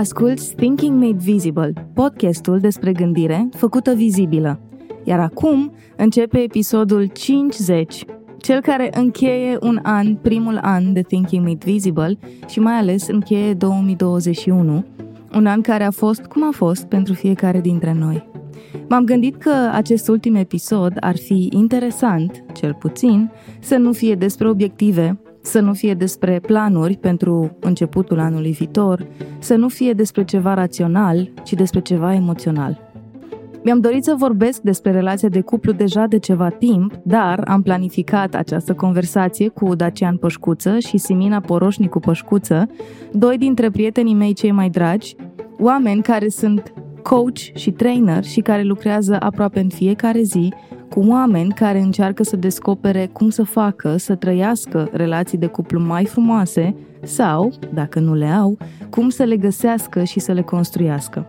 Asculți Thinking Made Visible, podcastul despre gândire făcută vizibilă. Iar acum începe episodul 50, cel care încheie un an, primul an de Thinking Made Visible și mai ales încheie 2021, un an care a fost cum a fost pentru fiecare dintre noi. M-am gândit că acest ultim episod ar fi interesant, cel puțin, să nu fie despre obiective, să nu fie despre planuri pentru începutul anului viitor, să nu fie despre ceva rațional, ci despre ceva emoțional. Mi-am dorit să vorbesc despre relația de cuplu deja de ceva timp, dar am planificat această conversație cu Dacian Pășcuță și Simina Poroșnicu Pășcuță, doi dintre prietenii mei cei mai dragi, oameni care sunt coach și trainer și care lucrează aproape în fiecare zi cu oameni care încearcă să descopere cum să facă, să trăiască relații de cuplu mai frumoase sau, dacă nu le au, cum să le găsească și să le construiască.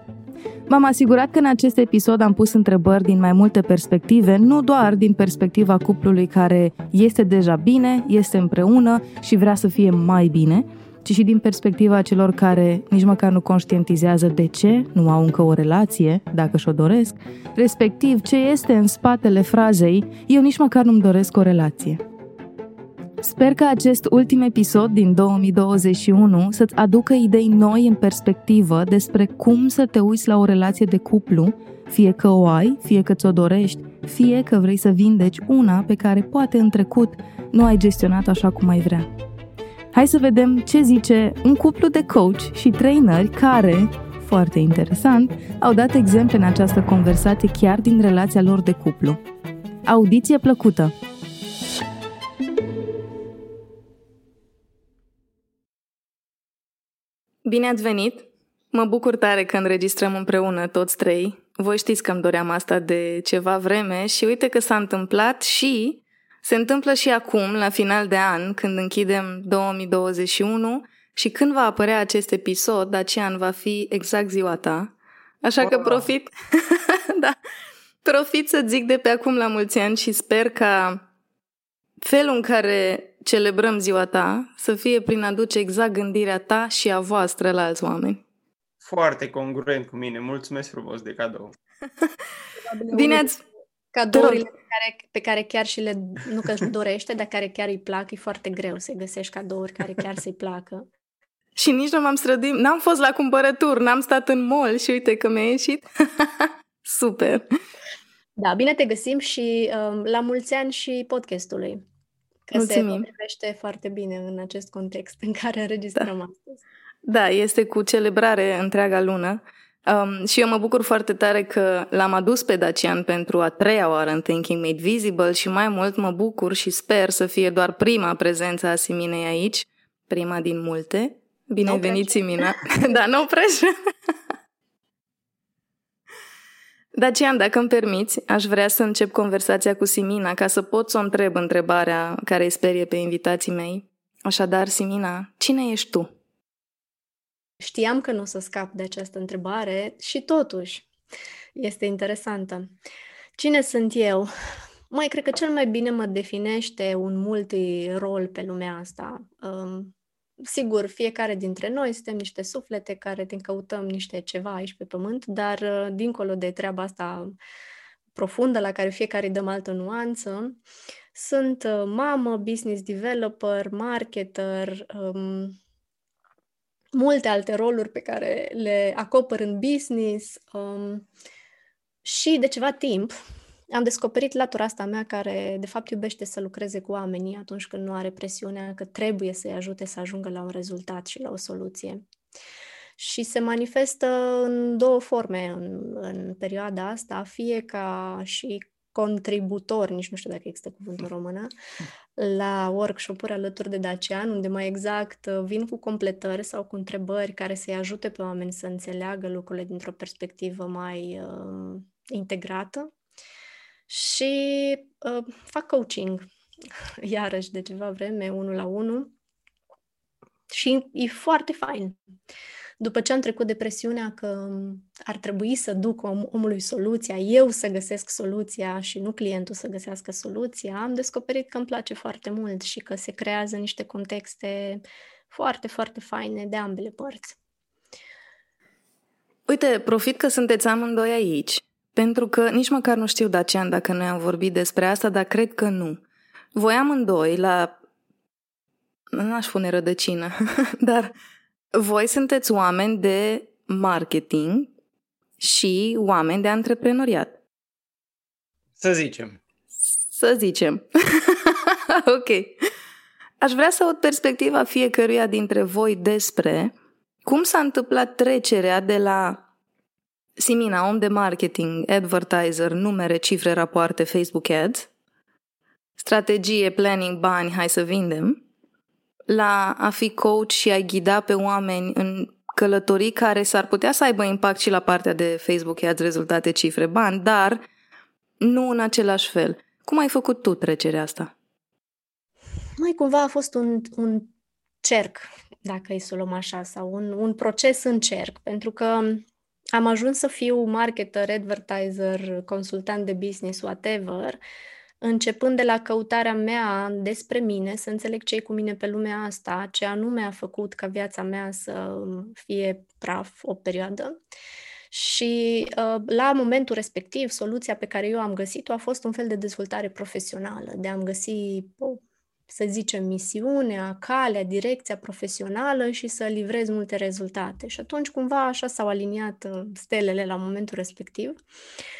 M-am asigurat că în acest episod am pus întrebări din mai multe perspective, nu doar din perspectiva cuplului care este deja bine, este împreună și vrea să fie mai bine, ci și din perspectiva celor care nici măcar nu conștientizează de ce nu au încă o relație, dacă și-o doresc, respectiv ce este în spatele frazei eu nici măcar nu-mi doresc o relație. Sper că acest ultim episod din 2021 să-ți aducă idei noi în perspectivă despre cum să te uiți la o relație de cuplu, fie că o ai, fie că ți-o dorești, fie că vrei să vindeci una pe care poate în trecut nu ai gestionat așa cum ai vrea. Hai să vedem ce zice un cuplu de coach și traineri care, foarte interesant, au dat exemple în această conversație chiar din relația lor de cuplu. Audiție plăcută! Bine ați venit! Mă bucur tare că înregistrăm împreună toți trei. Voi știți că îmi doream asta de ceva vreme și uite că s-a întâmplat și se întâmplă și acum, la final de an, când închidem 2021 și când va apărea acest episod, Dacian, va fi exact ziua ta. Așa că profit, da, profit să zic de pe acum la mulți ani și sper ca felul în care celebrăm ziua ta să fie prin a duce exact gândirea ta și a voastră la alți oameni. Foarte congruent cu mine. Mulțumesc frumos de cadou. Bine ați, Cadourile pe care, pe care chiar și le, nu că își dorește, dar care chiar îi plac, e foarte greu să găsești cadouri care chiar să-i placă. Și nici nu m-am străduit, n-am fost la cumpărături, n-am stat în mall și uite că mi-a ieșit. Super! Da, bine te găsim și um, la mulți ani și podcastului. Că Mulțumim. se potrivește foarte bine în acest context în care înregistrăm da. astăzi. Da, este cu celebrare întreaga lună. Um, și eu mă bucur foarte tare că l-am adus pe Dacian pentru a treia oară în Thinking Made Visible și mai mult mă bucur și sper să fie doar prima prezență a Siminei aici, prima din multe. Bine no ai venit, Simina! da, nu no pressure! Dacian, dacă îmi permiți, aș vrea să încep conversația cu Simina ca să pot să o întreb întrebarea care îi sperie pe invitații mei. Așadar, Simina, cine ești tu? Știam că nu o să scap de această întrebare și totuși este interesantă. Cine sunt eu? Mai cred că cel mai bine mă definește un multi-rol pe lumea asta. Um, sigur, fiecare dintre noi suntem niște suflete care te căutăm niște ceva aici pe pământ, dar uh, dincolo de treaba asta profundă la care fiecare dăm altă nuanță, sunt uh, mamă, business developer, marketer, um, multe alte roluri pe care le acopăr în business um, și de ceva timp am descoperit latura asta mea care de fapt iubește să lucreze cu oamenii atunci când nu are presiunea că trebuie să-i ajute să ajungă la un rezultat și la o soluție. Și se manifestă în două forme în, în perioada asta, fie ca și contributor, nici nu știu dacă există cuvântul în română, la workshop-uri alături de Dacian, unde mai exact uh, vin cu completări sau cu întrebări care să-i ajute pe oameni să înțeleagă lucrurile dintr-o perspectivă mai uh, integrată și uh, fac coaching, iarăși de ceva vreme, unul la unul. Și e foarte fain. După ce am trecut depresiunea că ar trebui să duc om, omului soluția, eu să găsesc soluția și nu clientul să găsească soluția, am descoperit că îmi place foarte mult și că se creează niște contexte foarte, foarte faine de ambele părți. Uite, profit că sunteți amândoi aici, pentru că nici măcar nu știu, Dacian, dacă noi am vorbit despre asta, dar cred că nu. Voi amândoi, la... n-aș spune rădăcină, dar voi sunteți oameni de marketing și oameni de antreprenoriat. Să zicem. Să zicem. ok. Aș vrea să aud perspectiva fiecăruia dintre voi despre cum s-a întâmplat trecerea de la Simina, om de marketing, advertiser, numere, cifre, rapoarte, Facebook Ads, strategie, planning, bani, hai să vindem, la a fi coach și a ghida pe oameni în călătorii care s-ar putea să aibă impact și la partea de Facebook Ads, rezultate, cifre, bani, dar nu în același fel. Cum ai făcut tu trecerea asta? Mai cumva a fost un, un cerc, dacă îi să o luăm așa, sau un, un proces în cerc, pentru că am ajuns să fiu marketer, advertiser, consultant de business, whatever, începând de la căutarea mea despre mine, să înțeleg ce e cu mine pe lumea asta, ce anume a făcut ca viața mea să fie praf o perioadă. Și uh, la momentul respectiv, soluția pe care eu am găsit-o a fost un fel de dezvoltare profesională, de a-mi găsi o să zicem, misiunea, calea, direcția profesională și să livrez multe rezultate. Și atunci, cumva, așa s-au aliniat uh, stelele la momentul respectiv,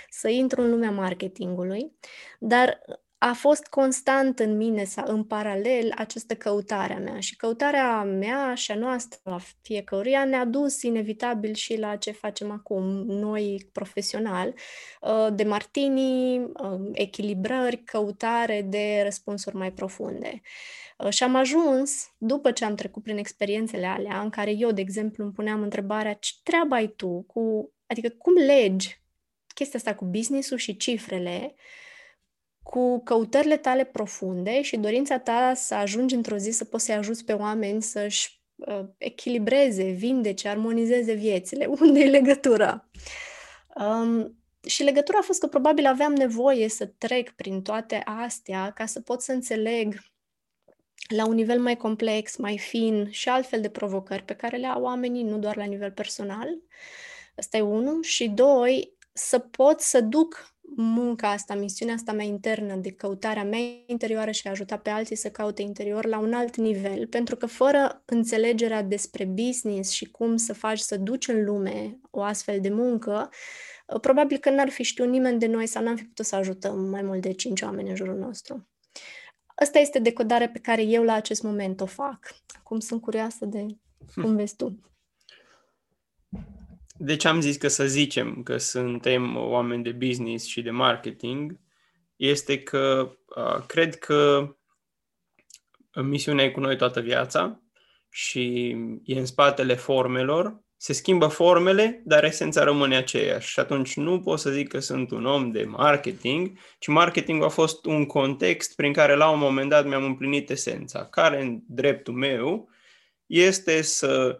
să intru în lumea marketingului, dar a fost constant în mine, sau în paralel, această căutare a mea. Și căutarea mea și a noastră, a fiecăruia, ne-a dus inevitabil și la ce facem acum, noi profesional, uh, de martini, uh, echilibrări, căutare de răspunsuri mai profunde. Uh, și am ajuns, după ce am trecut prin experiențele alea, în care eu, de exemplu, îmi puneam întrebarea ce treabă ai tu cu, adică cum legi chestia asta cu business-ul și cifrele, cu căutările tale profunde și dorința ta să ajungi într-o zi să poți să-i ajuți pe oameni să-și uh, echilibreze, vindece, armonizeze viețile. Unde e legătura? Um, și legătura a fost că probabil aveam nevoie să trec prin toate astea ca să pot să înțeleg la un nivel mai complex, mai fin și altfel de provocări pe care le au oamenii, nu doar la nivel personal. Asta e unul. Și doi, să pot să duc munca asta, misiunea asta mea internă de căutarea mea interioară și a ajuta pe alții să caute interior la un alt nivel, pentru că fără înțelegerea despre business și cum să faci să duci în lume o astfel de muncă, uh, probabil că n-ar fi știut nimeni de noi sau n-am fi putut să ajutăm mai mult de cinci oameni în jurul nostru. Asta este decodarea pe care eu la acest moment o fac. Acum sunt curioasă de cum vezi tu. De ce am zis că să zicem că suntem oameni de business și de marketing? Este că uh, cred că misiunea e cu noi toată viața și e în spatele formelor. Se schimbă formele, dar esența rămâne aceeași. Și atunci nu pot să zic că sunt un om de marketing, ci marketingul a fost un context prin care la un moment dat mi-am împlinit esența, care în dreptul meu este să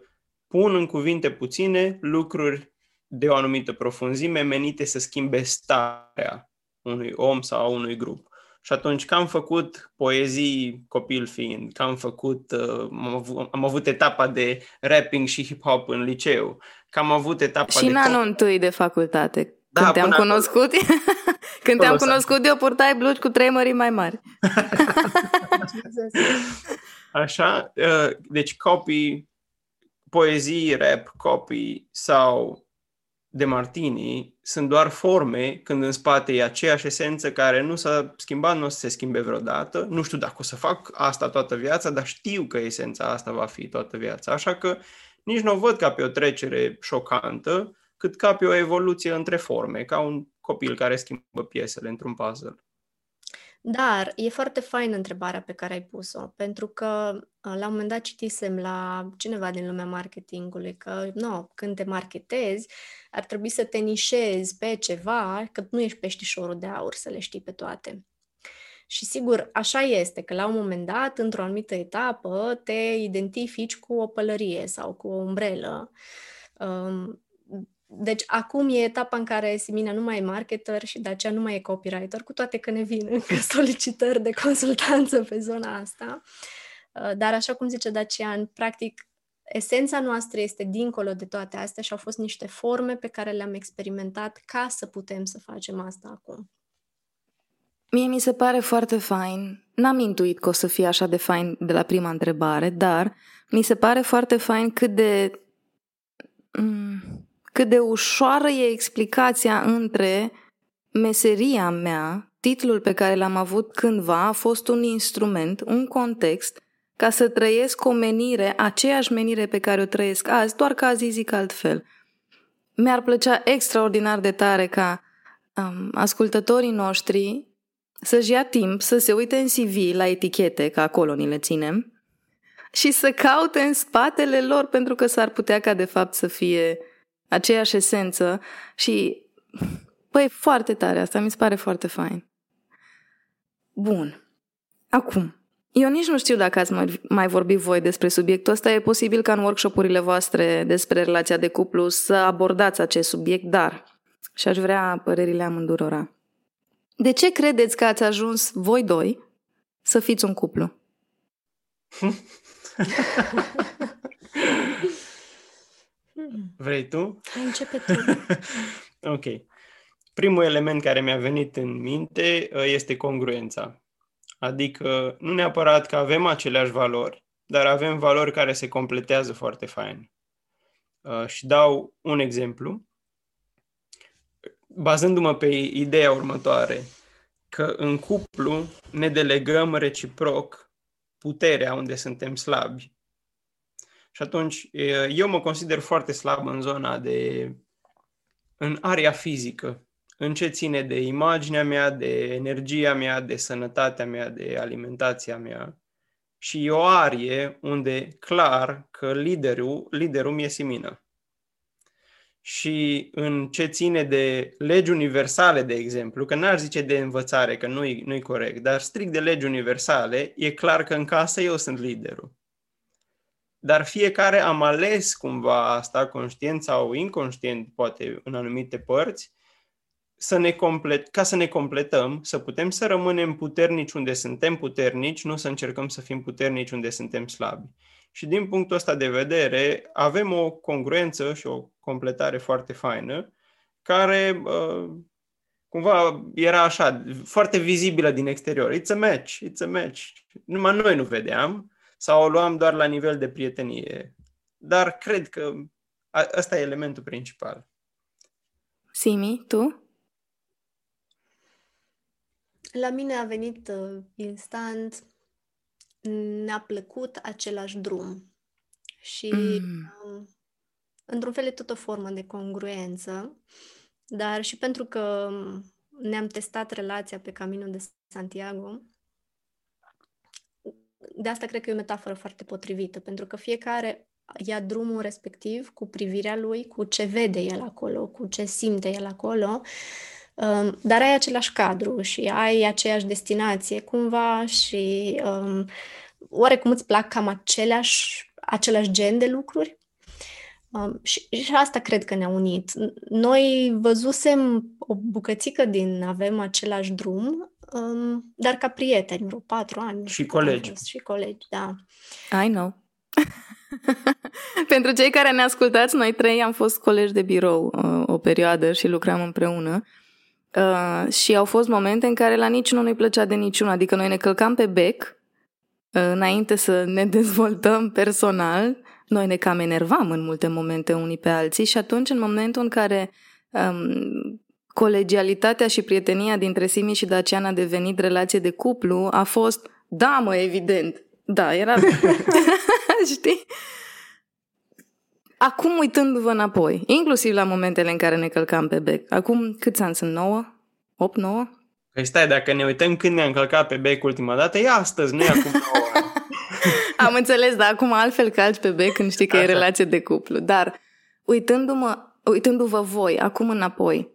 pun în cuvinte puține lucruri de o anumită profunzime menite să schimbe starea unui om sau unui grup. Și atunci, că am făcut poezii copil fiind, că am făcut, uh, am, avut, am avut etapa de rapping și hip-hop în liceu, că am avut etapa și de... Și în anul întâi de facultate, da, când te-am cunoscut, când te-am cunoscut, eu purtai blugi cu trei mări mai mari. Așa, uh, deci copii poezii, rap, copii sau de martini sunt doar forme când în spate e aceeași esență care nu s-a schimbat, nu o să se schimbe vreodată. Nu știu dacă o să fac asta toată viața, dar știu că esența asta va fi toată viața. Așa că nici nu o văd ca pe o trecere șocantă, cât ca pe o evoluție între forme, ca un copil care schimbă piesele într-un puzzle. Dar e foarte faină întrebarea pe care ai pus-o, pentru că uh, la un moment dat citisem la cineva din lumea marketingului că, nu, când te marketezi, ar trebui să te nișezi pe ceva, că nu ești peștișorul de aur să le știi pe toate. Și sigur, așa este, că la un moment dat, într-o anumită etapă, te identifici cu o pălărie sau cu o umbrelă. Um, deci acum e etapa în care Simina nu mai e marketer și de aceea nu mai e copywriter, cu toate că ne vin încă solicitări de consultanță pe zona asta. Uh, dar așa cum zice Dacian, practic esența noastră este dincolo de toate astea și au fost niște forme pe care le-am experimentat ca să putem să facem asta acum. Mie mi se pare foarte fain. N-am intuit că o să fie așa de fain de la prima întrebare, dar mi se pare foarte fain cât de mm, cât de ușoară e explicația între meseria mea, titlul pe care l-am avut cândva a fost un instrument, un context, ca să trăiesc o menire, aceeași menire pe care o trăiesc azi, doar că azi zic altfel. Mi-ar plăcea extraordinar de tare ca um, ascultătorii noștri să-și ia timp să se uite în CV la etichete, că acolo ni le ținem, și să caute în spatele lor, pentru că s-ar putea ca de fapt să fie aceeași esență și, păi, foarte tare asta, mi se pare foarte fain. Bun. Acum, eu nici nu știu dacă ați mai, mai vorbit voi despre subiectul ăsta. E posibil ca în workshopurile voastre despre relația de cuplu să abordați acest subiect, dar și aș vrea părerile amândurora. De ce credeți că ați ajuns voi doi să fiți un cuplu? Vrei tu? Începe tu. ok. Primul element care mi-a venit în minte uh, este congruența. Adică nu neapărat că avem aceleași valori, dar avem valori care se completează foarte fain. Uh, și dau un exemplu, bazându-mă pe ideea următoare, că în cuplu ne delegăm reciproc puterea unde suntem slabi. Și atunci eu mă consider foarte slab în zona de în area fizică în ce ține de imaginea mea, de energia mea, de sănătatea mea, de alimentația mea. Și e o arie unde clar că liderul, liderul mi-e simină. Și în ce ține de legi universale, de exemplu, că n-ar zice de învățare, că nu-i, nu-i corect, dar strict de legi universale, e clar că în casă eu sunt liderul. Dar fiecare am ales cumva asta, conștient sau inconștient, poate în anumite părți, să ne complet, ca să ne completăm, să putem să rămânem puternici unde suntem puternici, nu să încercăm să fim puternici unde suntem slabi. Și din punctul ăsta de vedere, avem o congruență și o completare foarte faină, care uh, cumva era așa, foarte vizibilă din exterior. It's a match, it's a match. Numai noi nu vedeam sau o luam doar la nivel de prietenie. Dar cred că ăsta e elementul principal. Simi, tu? La mine a venit uh, instant, ne-a plăcut același drum. Și, mm. uh, într-un fel, e tot o formă de congruență, dar și pentru că ne-am testat relația pe Caminul de Santiago, de asta cred că e o metaforă foarte potrivită, pentru că fiecare ia drumul respectiv cu privirea lui, cu ce vede el acolo, cu ce simte el acolo Um, dar ai același cadru și ai aceeași destinație cumva și um, oarecum îți plac cam aceleași, același gen de lucruri. Um, și, și asta cred că ne-a unit. Noi văzusem o bucățică din avem același drum, um, dar ca prieteni, vreo patru ani. Și colegi. și colegi, da. I know. Pentru cei care ne ascultați, noi trei am fost colegi de birou uh, o perioadă și lucram împreună. Uh, și au fost momente în care la niciunul nu-i plăcea de niciun, adică noi ne călcam pe bec uh, înainte să ne dezvoltăm personal, noi ne cam enervam în multe momente unii pe alții și atunci în momentul în care um, colegialitatea și prietenia dintre Simi și Dacian a devenit relație de cuplu, a fost, da mă, evident, da, era, știi? Acum uitându-vă înapoi, inclusiv la momentele în care ne călcam pe bec, acum câți ani sunt? 9? 8, 9? Păi stai, dacă ne uităm când ne-am călcat pe bec ultima dată, e astăzi, nu e acum 9 ani. Am înțeles, dar acum altfel calci pe bec când știi că Așa. e relație de cuplu. Dar uitându-mă, uitându-vă voi, acum înapoi,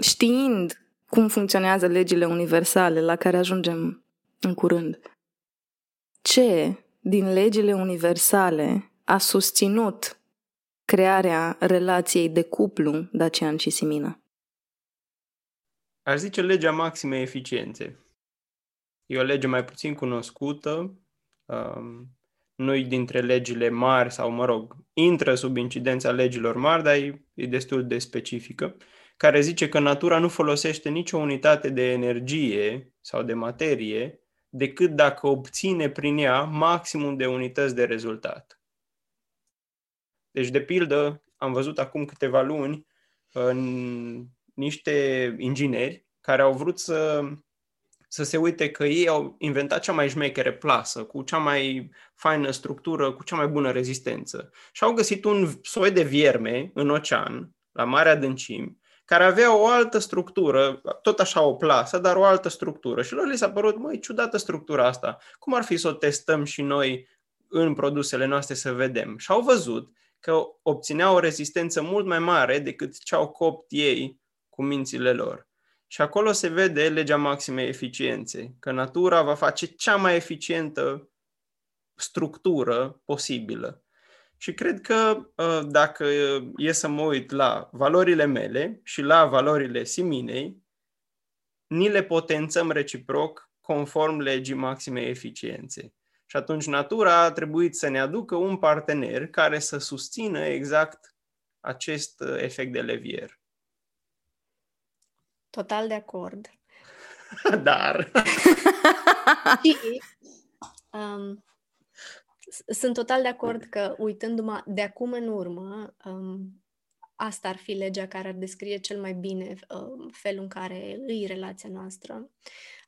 știind cum funcționează legile universale la care ajungem în curând, ce din legile universale a susținut crearea relației de cuplu Dacian și Simina? Aș zice legea maximei eficiențe. E o lege mai puțin cunoscută. Um, nu dintre legile mari sau, mă rog, intră sub incidența legilor mari, dar e, e destul de specifică, care zice că natura nu folosește nicio unitate de energie sau de materie decât dacă obține prin ea maximum de unități de rezultat. Deci, de pildă, am văzut acum câteva luni în niște ingineri care au vrut să, să se uite că ei au inventat cea mai șmechere plasă, cu cea mai faină structură, cu cea mai bună rezistență. Și au găsit un soi de vierme în ocean, la mare adâncimi, care avea o altă structură, tot așa o plasă, dar o altă structură. Și lor li s-a părut, măi, ciudată structura asta. Cum ar fi să o testăm și noi în produsele noastre să vedem? Și au văzut că obțineau o rezistență mult mai mare decât ce au copt ei cu mințile lor. Și acolo se vede legea maximei eficienței, că natura va face cea mai eficientă structură posibilă. Și cred că ă, dacă e să mă uit la valorile mele și la valorile Siminei, ni le potențăm reciproc conform legii maximei eficienței. Și atunci natura a trebuit să ne aducă un partener care să susțină exact acest uh, efect de levier. Total de acord. Dar. și, um, sunt total de acord că, uitându-mă de acum în urmă, um, asta ar fi legea care ar descrie cel mai bine um, felul în care îi relația noastră.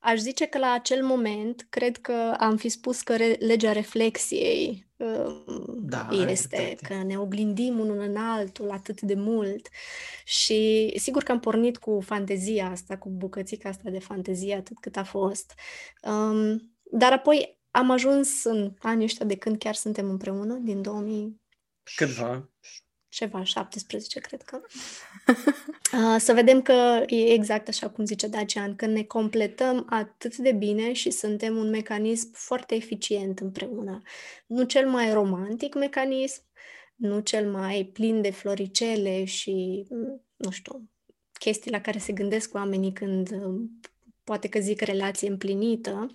Aș zice că la acel moment, cred că am fi spus că re- legea reflexiei um, da, este, că ne oglindim unul în altul atât de mult și sigur că am pornit cu fantezia asta, cu bucățica asta de fantezie atât cât a fost, um, dar apoi am ajuns în anii ăștia de când chiar suntem împreună, din 2000 Câtva ceva, 17, cred că. Uh, să vedem că e exact așa cum zice Dacian, că ne completăm atât de bine și suntem un mecanism foarte eficient împreună. Nu cel mai romantic mecanism, nu cel mai plin de floricele și, nu știu, chestii la care se gândesc oamenii când poate că zic relație împlinită,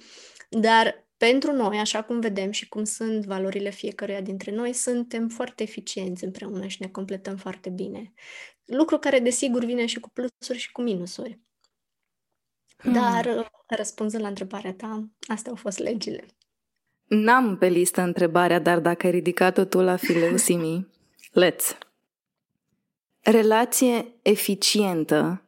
dar pentru noi, așa cum vedem și cum sunt valorile fiecăruia dintre noi, suntem foarte eficienți împreună și ne completăm foarte bine. Lucru care, desigur, vine și cu plusuri și cu minusuri. Hmm. Dar, răspunzând la întrebarea ta, astea au fost legile. N-am pe listă întrebarea, dar dacă ai ridicat-o tu la fileu, Simi, let's! Relație eficientă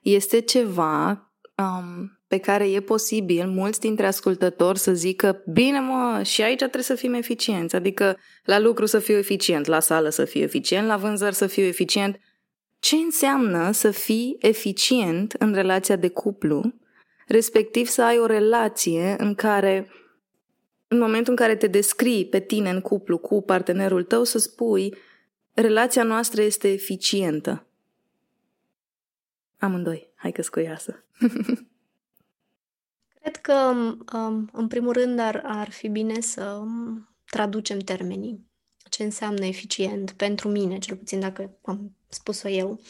este ceva um, pe care e posibil mulți dintre ascultători să zică bine mă, și aici trebuie să fim eficienți, adică la lucru să fiu eficient, la sală să fiu eficient, la vânzări să fiu eficient. Ce înseamnă să fii eficient în relația de cuplu, respectiv să ai o relație în care în momentul în care te descrii pe tine în cuplu cu partenerul tău să spui relația noastră este eficientă. Amândoi, hai că scoiasă. Cred că, um, în primul rând, ar, ar fi bine să um, traducem termenii. Ce înseamnă eficient pentru mine, cel puțin dacă am spus-o eu,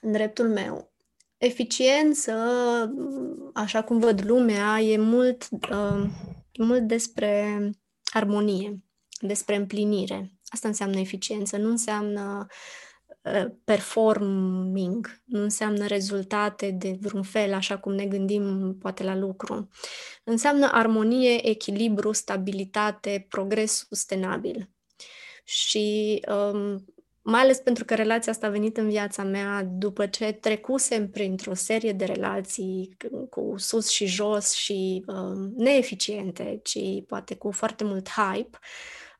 în dreptul meu. Eficiență, așa cum văd lumea, e mult, uh, e mult despre armonie, despre împlinire. Asta înseamnă eficiență, nu înseamnă performing, nu înseamnă rezultate de vreun fel, așa cum ne gândim poate la lucru. Înseamnă armonie, echilibru, stabilitate, progres sustenabil. Și um, mai ales pentru că relația asta a venit în viața mea după ce trecusem printr-o serie de relații cu sus și jos și um, neeficiente, ci poate cu foarte mult hype,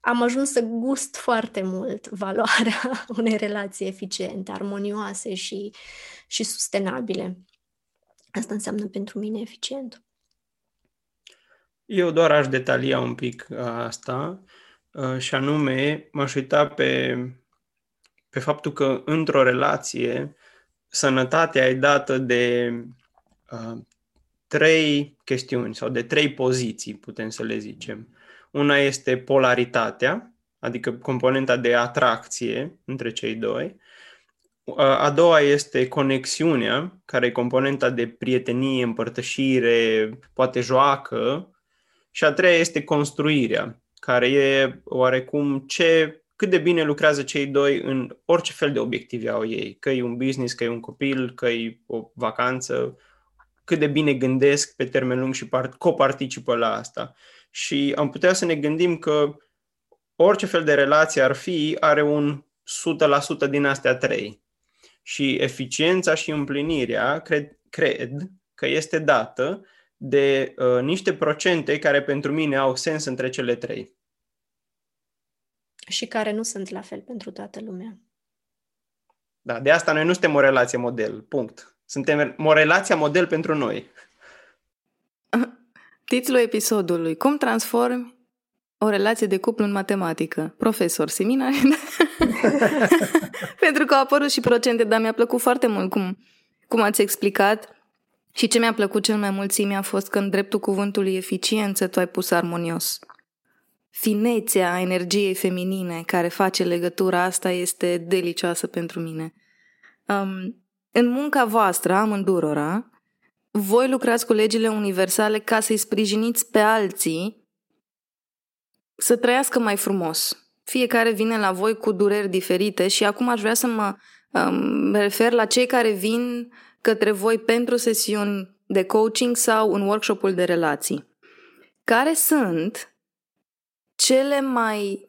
am ajuns să gust foarte mult valoarea unei relații eficiente, armonioase și, și sustenabile. Asta înseamnă pentru mine eficient. Eu doar aș detalia un pic uh, asta uh, și anume m-aș uita pe, pe faptul că într-o relație sănătatea e dată de uh, trei chestiuni sau de trei poziții, putem să le zicem. Una este polaritatea, adică componenta de atracție între cei doi. A doua este conexiunea, care e componenta de prietenie, împărtășire, poate joacă. Și a treia este construirea, care e oarecum ce, cât de bine lucrează cei doi în orice fel de obiective au ei, că e un business, că e un copil, că e o vacanță, cât de bine gândesc pe termen lung și part- coparticipă la asta. Și am putea să ne gândim că orice fel de relație ar fi, are un 100% din astea trei. Și eficiența și împlinirea, cred, cred că este dată de uh, niște procente care pentru mine au sens între cele trei. Și care nu sunt la fel pentru toată lumea. Da, de asta noi nu suntem o relație model, punct. Suntem o relație model pentru noi. Titlul episodului, Cum transformi o relație de cuplu în matematică? Profesor Simina. pentru că au apărut și procente, dar mi-a plăcut foarte mult cum, cum ați explicat și ce mi-a plăcut cel mai mult ție a fost că în dreptul cuvântului eficiență tu ai pus armonios. Finețea energiei feminine care face legătura asta este delicioasă pentru mine. Um, în munca voastră, amândurora, voi lucrați cu legile universale ca să-i sprijiniți pe alții să trăiască mai frumos. Fiecare vine la voi cu dureri diferite și acum aș vrea să mă um, refer la cei care vin către voi pentru sesiuni de coaching sau în workshopul de relații. Care sunt cele mai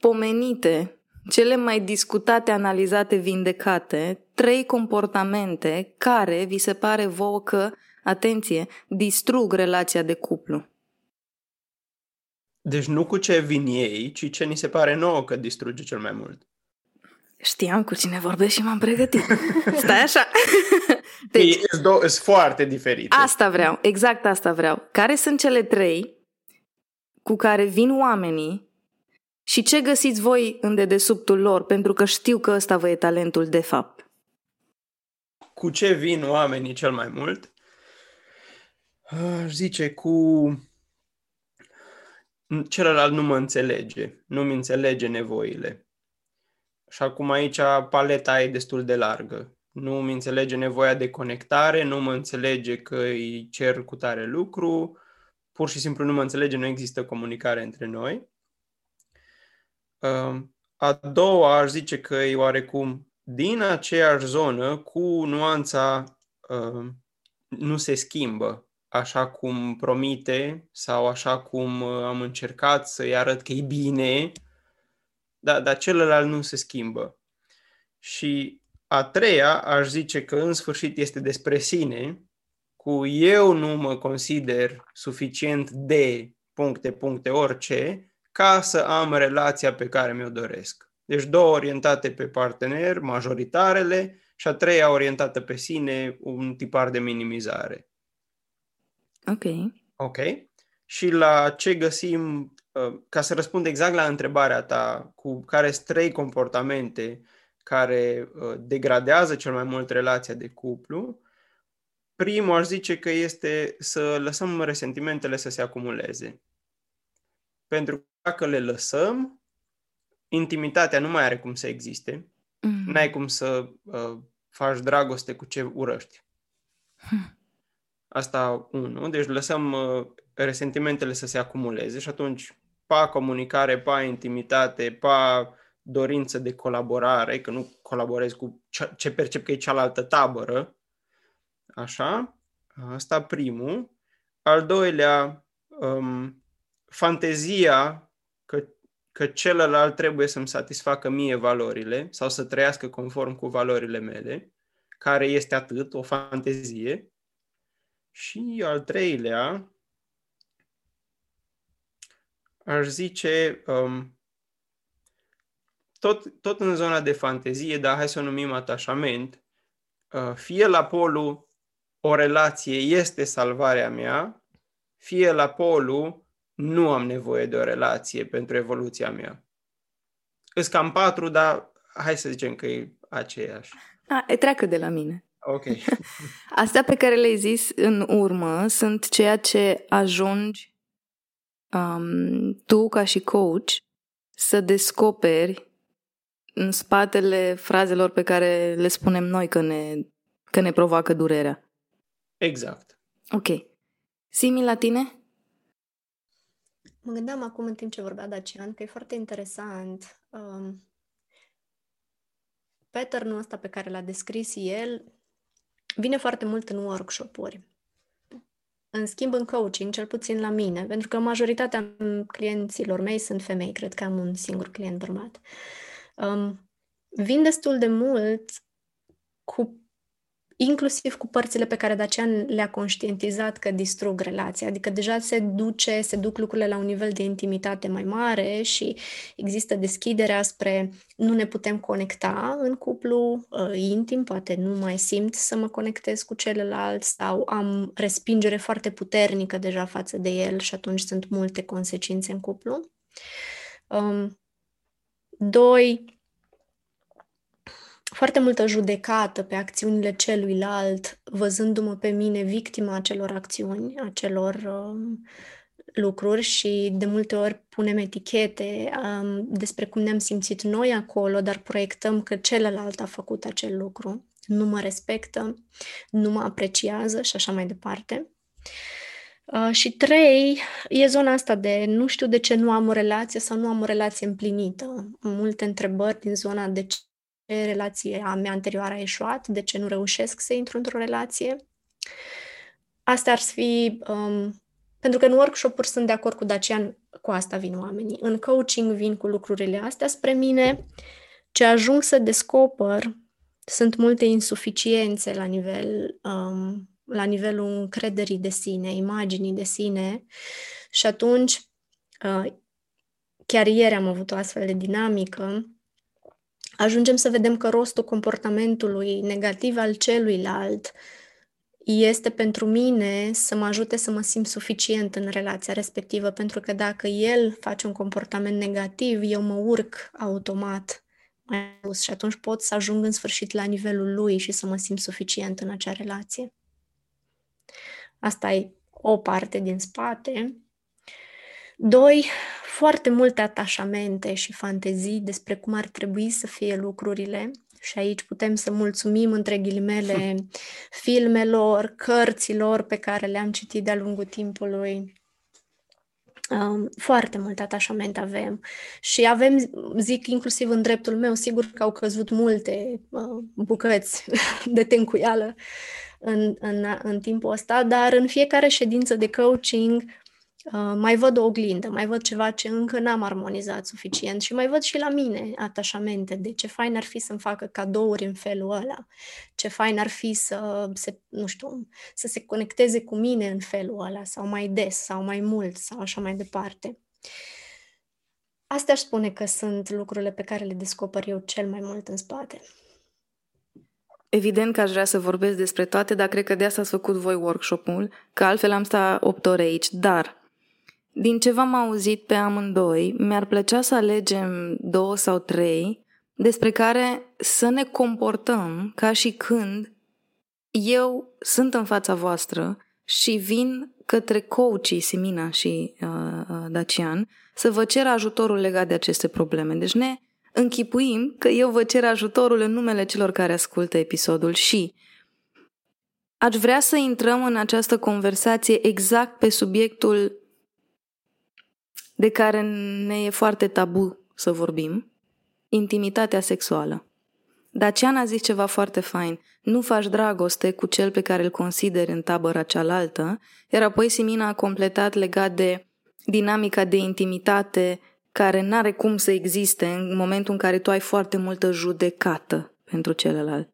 pomenite, cele mai discutate, analizate, vindecate, trei comportamente care vi se pare vouă că, atenție, distrug relația de cuplu? Deci nu cu ce vin ei, ci ce ni se pare nouă că distruge cel mai mult. Știam cu cine vorbesc și m-am pregătit. Stai așa. Deci, sunt foarte diferite. Asta vreau, exact asta vreau. Care sunt cele trei cu care vin oamenii și ce găsiți voi în dedesubtul lor, pentru că știu că ăsta vă e talentul de fapt? Cu ce vin oamenii cel mai mult? Aș zice cu celălalt nu mă înțelege, nu mi înțelege nevoile și acum aici paleta e destul de largă. Nu mi înțelege nevoia de conectare, nu mă înțelege că îi cer cu tare lucru, pur și simplu nu mă înțelege, nu există comunicare între noi. Uh, a doua aș zice că e oarecum din aceeași zonă cu nuanța uh, nu se schimbă așa cum promite sau așa cum uh, am încercat să-i arăt că e bine, da, dar celălalt nu se schimbă. Și a treia, aș zice că în sfârșit este despre sine, cu eu nu mă consider suficient de puncte, puncte, orice, ca să am relația pe care mi-o doresc. Deci două orientate pe partener, majoritarele, și a treia orientată pe sine, un tipar de minimizare. Ok. Ok. Și la ce găsim Uh, ca să răspund exact la întrebarea ta, cu care sunt trei comportamente care uh, degradează cel mai mult relația de cuplu, primul aș zice că este să lăsăm resentimentele să se acumuleze. Pentru că dacă le lăsăm, intimitatea nu mai are cum să existe. Mm. N-ai cum să uh, faci dragoste cu ce urăști. Hm. Asta unu. Deci lăsăm uh, resentimentele să se acumuleze și atunci pa comunicare, pa intimitate, pa dorință de colaborare, că nu colaborez cu ce percep că e cealaltă tabără. Așa, asta primul. Al doilea, um, fantezia că, că celălalt trebuie să-mi satisfacă mie valorile sau să trăiască conform cu valorile mele, care este atât, o fantezie. Și al treilea, aș zice, um, tot, tot în zona de fantezie, dar hai să o numim atașament, uh, fie la polul o relație este salvarea mea, fie la polul nu am nevoie de o relație pentru evoluția mea. Îs cam patru, dar hai să zicem că e aceeași. A, e treacă de la mine. Ok. Astea pe care le-ai zis în urmă sunt ceea ce ajungi um, tu, ca și coach, să descoperi în spatele frazelor pe care le spunem noi că ne, că ne provoacă durerea. Exact. Ok. Simi la tine? Mă gândeam acum în timp ce vorbea Dacian că e foarte interesant. Um, pattern-ul ăsta pe care l-a descris el vine foarte mult în workshop-uri. În schimb, în coaching, cel puțin la mine, pentru că majoritatea clienților mei sunt femei, cred că am un singur client bărbat, um, vin destul de mult cu inclusiv cu părțile pe care Dacian le-a conștientizat că distrug relația, adică deja se duce, se duc lucrurile la un nivel de intimitate mai mare și există deschiderea spre nu ne putem conecta în cuplu uh, intim, poate nu mai simt să mă conectez cu celălalt sau am respingere foarte puternică deja față de el și atunci sunt multe consecințe în cuplu. Um, doi, foarte multă judecată pe acțiunile celuilalt, văzându-mă pe mine victima acelor acțiuni, acelor um, lucruri și de multe ori punem etichete um, despre cum ne-am simțit noi acolo, dar proiectăm că celălalt a făcut acel lucru, nu mă respectă, nu mă apreciază și așa mai departe. Uh, și trei, e zona asta de nu știu de ce nu am o relație sau nu am o relație împlinită. Multe întrebări din zona de ce relația mea anterioară a eșuat, de ce nu reușesc să intru într-o relație. Asta ar fi, um, pentru că în workshop-uri sunt de acord cu Dacian, cu asta vin oamenii. În coaching vin cu lucrurile astea spre mine. Ce ajung să descoper sunt multe insuficiențe la nivel um, la nivelul încrederii de sine, imaginii de sine și atunci uh, chiar ieri am avut o astfel de dinamică ajungem să vedem că rostul comportamentului negativ al celuilalt este pentru mine să mă ajute să mă simt suficient în relația respectivă, pentru că dacă el face un comportament negativ, eu mă urc automat mai sus și atunci pot să ajung în sfârșit la nivelul lui și să mă simt suficient în acea relație. Asta e o parte din spate. Doi, foarte multe atașamente și fantezii despre cum ar trebui să fie lucrurile și aici putem să mulțumim între ghilimele filmelor, cărților pe care le-am citit de-a lungul timpului. Um, foarte mult atașament avem și avem, zic inclusiv în dreptul meu, sigur că au căzut multe uh, bucăți de tencuială în, în, în timpul ăsta, dar în fiecare ședință de coaching Uh, mai văd o oglindă, mai văd ceva ce încă n-am armonizat suficient și mai văd și la mine atașamente de ce fain ar fi să-mi facă cadouri în felul ăla, ce fain ar fi să se, nu știu, să se conecteze cu mine în felul ăla sau mai des sau mai mult sau așa mai departe. Astea aș spune că sunt lucrurile pe care le descoper eu cel mai mult în spate. Evident că aș vrea să vorbesc despre toate, dar cred că de asta ați făcut voi workshop-ul, că altfel am stat 8 ore aici. Dar din ce v-am auzit pe amândoi, mi-ar plăcea să alegem două sau trei despre care să ne comportăm ca și când eu sunt în fața voastră și vin către coachii Simina și uh, uh, Dacian să vă cer ajutorul legat de aceste probleme. Deci ne închipuim că eu vă cer ajutorul în numele celor care ascultă episodul și aș vrea să intrăm în această conversație exact pe subiectul de care ne e foarte tabu să vorbim, intimitatea sexuală. Daciana a zis ceva foarte fain. Nu faci dragoste cu cel pe care îl consideri în tabăra cealaltă, iar apoi Simina a completat legat de dinamica de intimitate care n-are cum să existe în momentul în care tu ai foarte multă judecată pentru celălalt.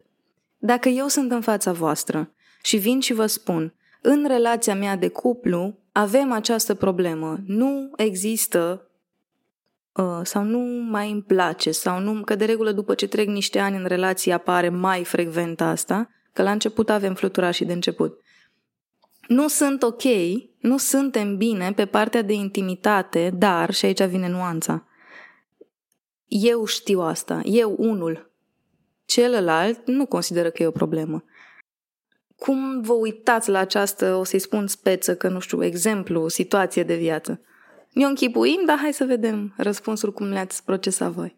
Dacă eu sunt în fața voastră și vin și vă spun, în relația mea de cuplu avem această problemă. Nu există uh, sau nu mai îmi place sau nu, că de regulă după ce trec niște ani în relație apare mai frecvent asta, că la început avem fluturașii de început. Nu sunt ok, nu suntem bine pe partea de intimitate, dar, și aici vine nuanța, eu știu asta, eu unul. Celălalt nu consideră că e o problemă. Cum vă uitați la această, o să-i spun speță, că nu știu, exemplu, situație de viață? Ne închipuim, dar hai să vedem răspunsul cum le-ați procesat voi.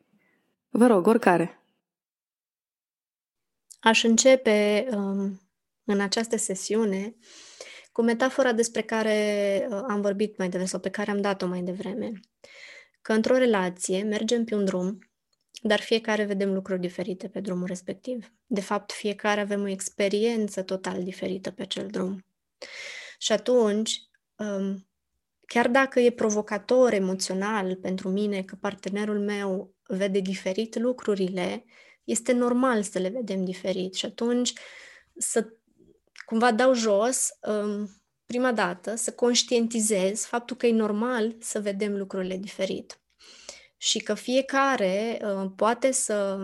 Vă rog, oricare. Aș începe um, în această sesiune cu metafora despre care uh, am vorbit mai devreme sau pe care am dat-o mai devreme. Că într-o relație mergem pe un drum, dar fiecare vedem lucruri diferite pe drumul respectiv. De fapt, fiecare avem o experiență total diferită pe acel drum. Și atunci, um, chiar dacă e provocator emoțional pentru mine că partenerul meu vede diferit lucrurile, este normal să le vedem diferit și atunci să cumva dau jos um, prima dată, să conștientizez faptul că e normal să vedem lucrurile diferit și că fiecare uh, poate să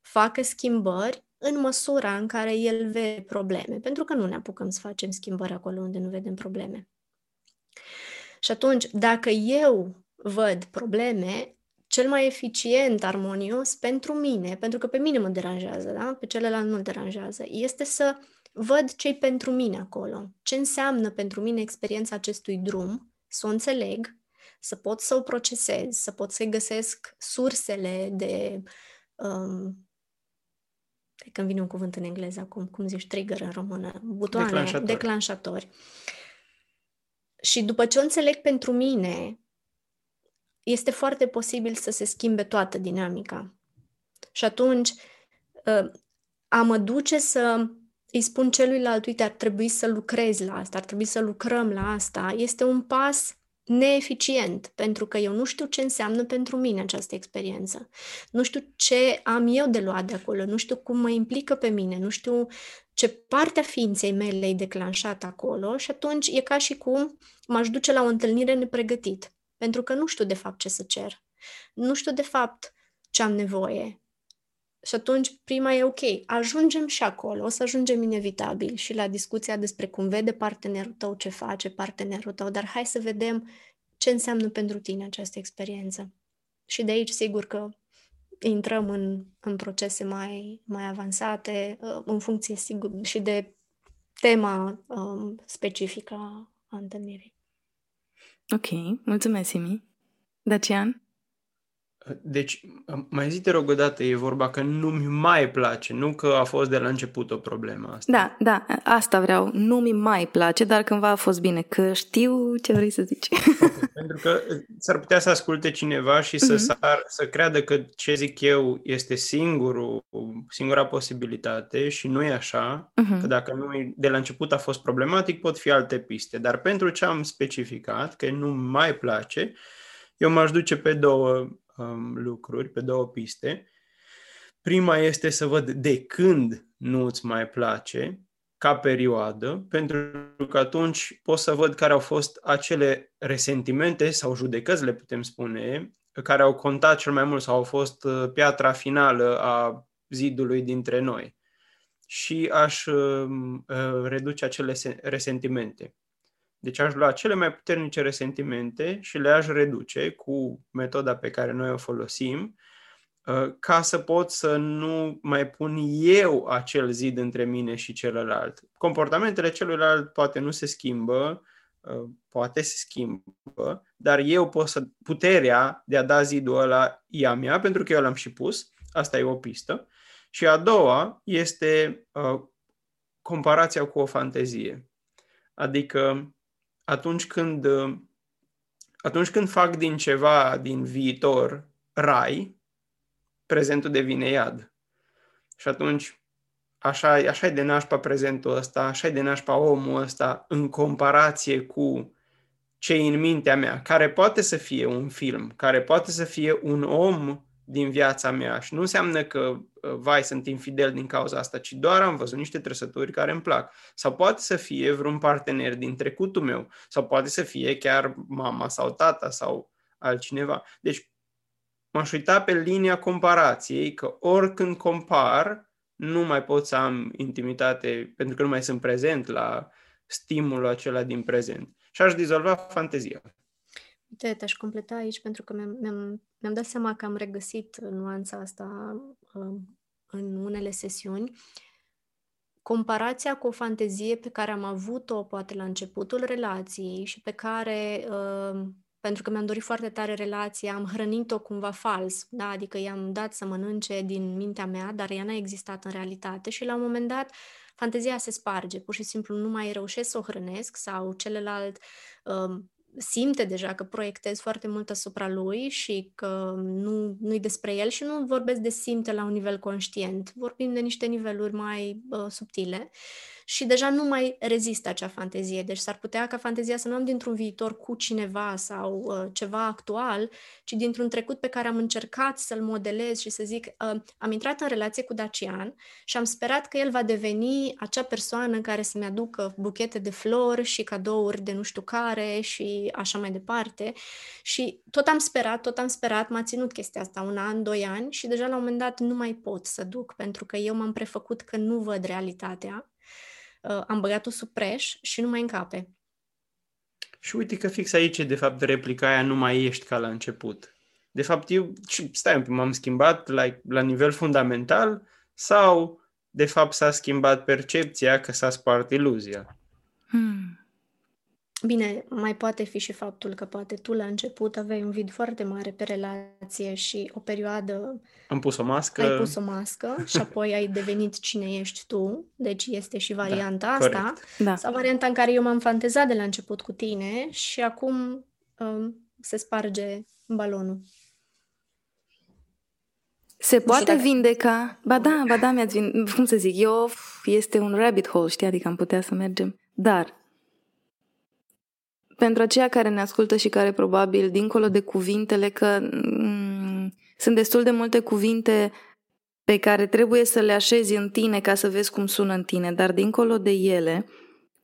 facă schimbări în măsura în care el vede probleme, pentru că nu ne apucăm să facem schimbări acolo unde nu vedem probleme. Și atunci, dacă eu văd probleme, cel mai eficient, armonios pentru mine, pentru că pe mine mă deranjează, da? pe celălalt nu deranjează, este să văd ce pentru mine acolo, ce înseamnă pentru mine experiența acestui drum, să o înțeleg, să pot să o procesez, să pot să-i găsesc sursele de... Um, când vine un cuvânt în engleză acum, cum zici, trigger în română, butoane, declanșatori. declanșatori. Și după ce o înțeleg pentru mine, este foarte posibil să se schimbe toată dinamica. Și atunci ă, a mă duce să îi spun celuilalt, uite, ar trebui să lucrezi la asta, ar trebui să lucrăm la asta, este un pas neeficient, pentru că eu nu știu ce înseamnă pentru mine această experiență. Nu știu ce am eu de luat de acolo, nu știu cum mă implică pe mine, nu știu ce parte a ființei mele e declanșat acolo și atunci e ca și cum m-aș duce la o întâlnire nepregătit, pentru că nu știu de fapt ce să cer. Nu știu de fapt ce am nevoie. Și atunci prima e ok, ajungem și acolo, o să ajungem inevitabil și la discuția despre cum vede partenerul tău, ce face partenerul tău, dar hai să vedem ce înseamnă pentru tine această experiență. Și de aici, sigur că intrăm în, în procese mai, mai avansate, uh, în funcție, sigur, și de tema um, specifică a întâlnirii. Ok, mulțumesc, Simi. Dacian? Deci, mai zi te rog o dată, e vorba că nu-mi mai place, nu că a fost de la început o problemă asta. Da, da, asta vreau. Nu mi mai place, dar cândva a fost bine, că știu ce vrei să zici. Okay, pentru că s-ar putea să asculte cineva și să, uh-huh. sar, să creadă că ce zic eu este singurul, singura posibilitate și nu e așa, uh-huh. că dacă nu de la început a fost problematic, pot fi alte piste. Dar pentru ce am specificat, că nu mai place, eu m-aș duce pe două um, lucruri, pe două piste. Prima este să văd de când nu îți mai place ca perioadă, pentru că atunci pot să văd care au fost acele resentimente sau judecăți, le putem spune, care au contat cel mai mult sau au fost uh, piatra finală a zidului dintre noi. Și aș uh, uh, reduce acele resentimente. Deci aș lua cele mai puternice resentimente și le-aș reduce cu metoda pe care noi o folosim uh, ca să pot să nu mai pun eu acel zid între mine și celălalt. Comportamentele celuilalt poate nu se schimbă, uh, poate se schimbă, dar eu pot să, puterea de a da zidul ăla e a mea, pentru că eu l-am și pus, asta e o pistă. Și a doua este uh, comparația cu o fantezie. Adică atunci când, atunci când fac din ceva din viitor rai, prezentul devine iad. Și atunci așa, așa e de nașpa prezentul ăsta, așa e de nașpa omul ăsta în comparație cu ce în mintea mea, care poate să fie un film, care poate să fie un om din viața mea și nu înseamnă că, uh, vai, sunt infidel din cauza asta, ci doar am văzut niște trăsături care îmi plac. Sau poate să fie vreun partener din trecutul meu, sau poate să fie chiar mama sau tata sau altcineva. Deci m-aș uita pe linia comparației, că oricând compar, nu mai pot să am intimitate pentru că nu mai sunt prezent la stimulul acela din prezent. Și aș dizolva fantezia. Uite, te-aș completa aici pentru că mi-am, mi-am, mi-am dat seama că am regăsit nuanța asta uh, în unele sesiuni. Comparația cu o fantezie pe care am avut-o poate la începutul relației și pe care uh, pentru că mi-am dorit foarte tare relația, am hrănit-o cumva fals, da? adică i-am dat să mănânce din mintea mea, dar ea n-a existat în realitate și la un moment dat fantezia se sparge, pur și simplu nu mai reușesc să o hrănesc sau celălalt uh, simte deja că proiectez foarte mult asupra lui și că nu, nu-i despre el și nu vorbesc de simte la un nivel conștient. Vorbim de niște niveluri mai uh, subtile și deja nu mai rezistă acea fantezie. Deci s-ar putea ca fantezia să nu am dintr-un viitor cu cineva sau uh, ceva actual, ci dintr-un trecut pe care am încercat să-l modelez și să zic, uh, am intrat în relație cu Dacian și am sperat că el va deveni acea persoană care să-mi aducă buchete de flori și cadouri de nu știu care și așa mai departe. Și tot am sperat, tot am sperat, m-a ținut chestia asta un an, doi ani și deja la un moment dat nu mai pot să duc pentru că eu m-am prefăcut că nu văd realitatea uh, am băgat-o sub preș și nu mai încape. Și uite că fix aici, de fapt, replica aia nu mai ești ca la început. De fapt, eu, stai un pic, m-am schimbat like, la nivel fundamental sau, de fapt, s-a schimbat percepția că s-a spart iluzia? Hmm. Bine, mai poate fi și faptul că poate tu la început aveai un vid foarte mare pe relație și o perioadă... Am pus o mască. Ai pus o mască și apoi ai devenit cine ești tu, deci este și da, varianta da, asta. Da. Sau varianta în care eu m-am fantezat de la început cu tine și acum um, se sparge balonul. Se poate dacă... vindeca? Ba da, ba da, mi-ați vin... Cum să zic, eu... Este un rabbit hole, știi? Adică am putea să mergem. Dar pentru aceia care ne ascultă și care probabil, dincolo de cuvintele, că mm, sunt destul de multe cuvinte pe care trebuie să le așezi în tine ca să vezi cum sună în tine, dar dincolo de ele,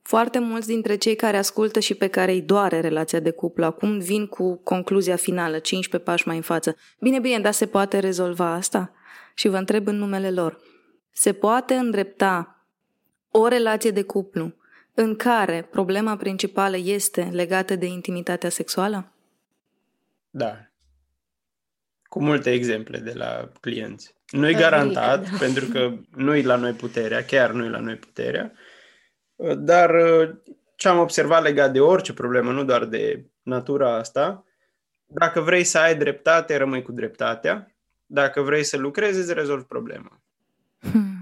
foarte mulți dintre cei care ascultă și pe care îi doare relația de cuplu acum vin cu concluzia finală, 15 pași mai în față. Bine, bine, dar se poate rezolva asta? Și vă întreb în numele lor. Se poate îndrepta o relație de cuplu în care problema principală este legată de intimitatea sexuală? Da. Cu multe exemple de la clienți. Nu e garantat, da. pentru că nu e la noi puterea, chiar nu e la noi puterea, dar ce am observat legat de orice problemă, nu doar de natura asta, dacă vrei să ai dreptate, rămâi cu dreptatea. Dacă vrei să lucrezi, îți rezolvi problema. Hmm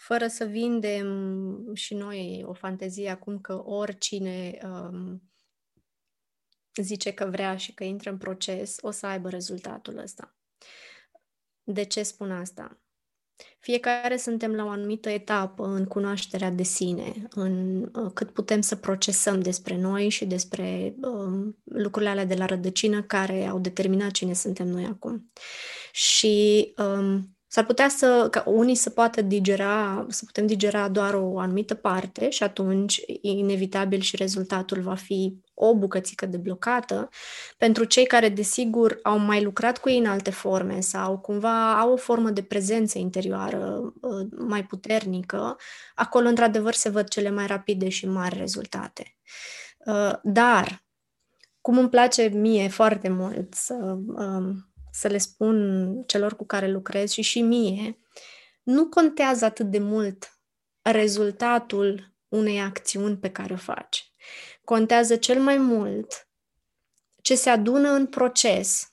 fără să vindem și noi o fantezie acum că oricine um, zice că vrea și că intră în proces, o să aibă rezultatul ăsta. De ce spun asta? Fiecare suntem la o anumită etapă în cunoașterea de sine, în uh, cât putem să procesăm despre noi și despre um, lucrurile alea de la rădăcină care au determinat cine suntem noi acum. Și um, S-ar putea să, ca unii să poată digera, să putem digera doar o anumită parte și atunci inevitabil și rezultatul va fi o bucățică deblocată. Pentru cei care, desigur, au mai lucrat cu ei în alte forme sau cumva au o formă de prezență interioară uh, mai puternică, acolo, într-adevăr, se văd cele mai rapide și mari rezultate. Uh, dar, cum îmi place mie foarte mult să um, să le spun celor cu care lucrez și și mie, nu contează atât de mult rezultatul unei acțiuni pe care o faci. Contează cel mai mult ce se adună în proces,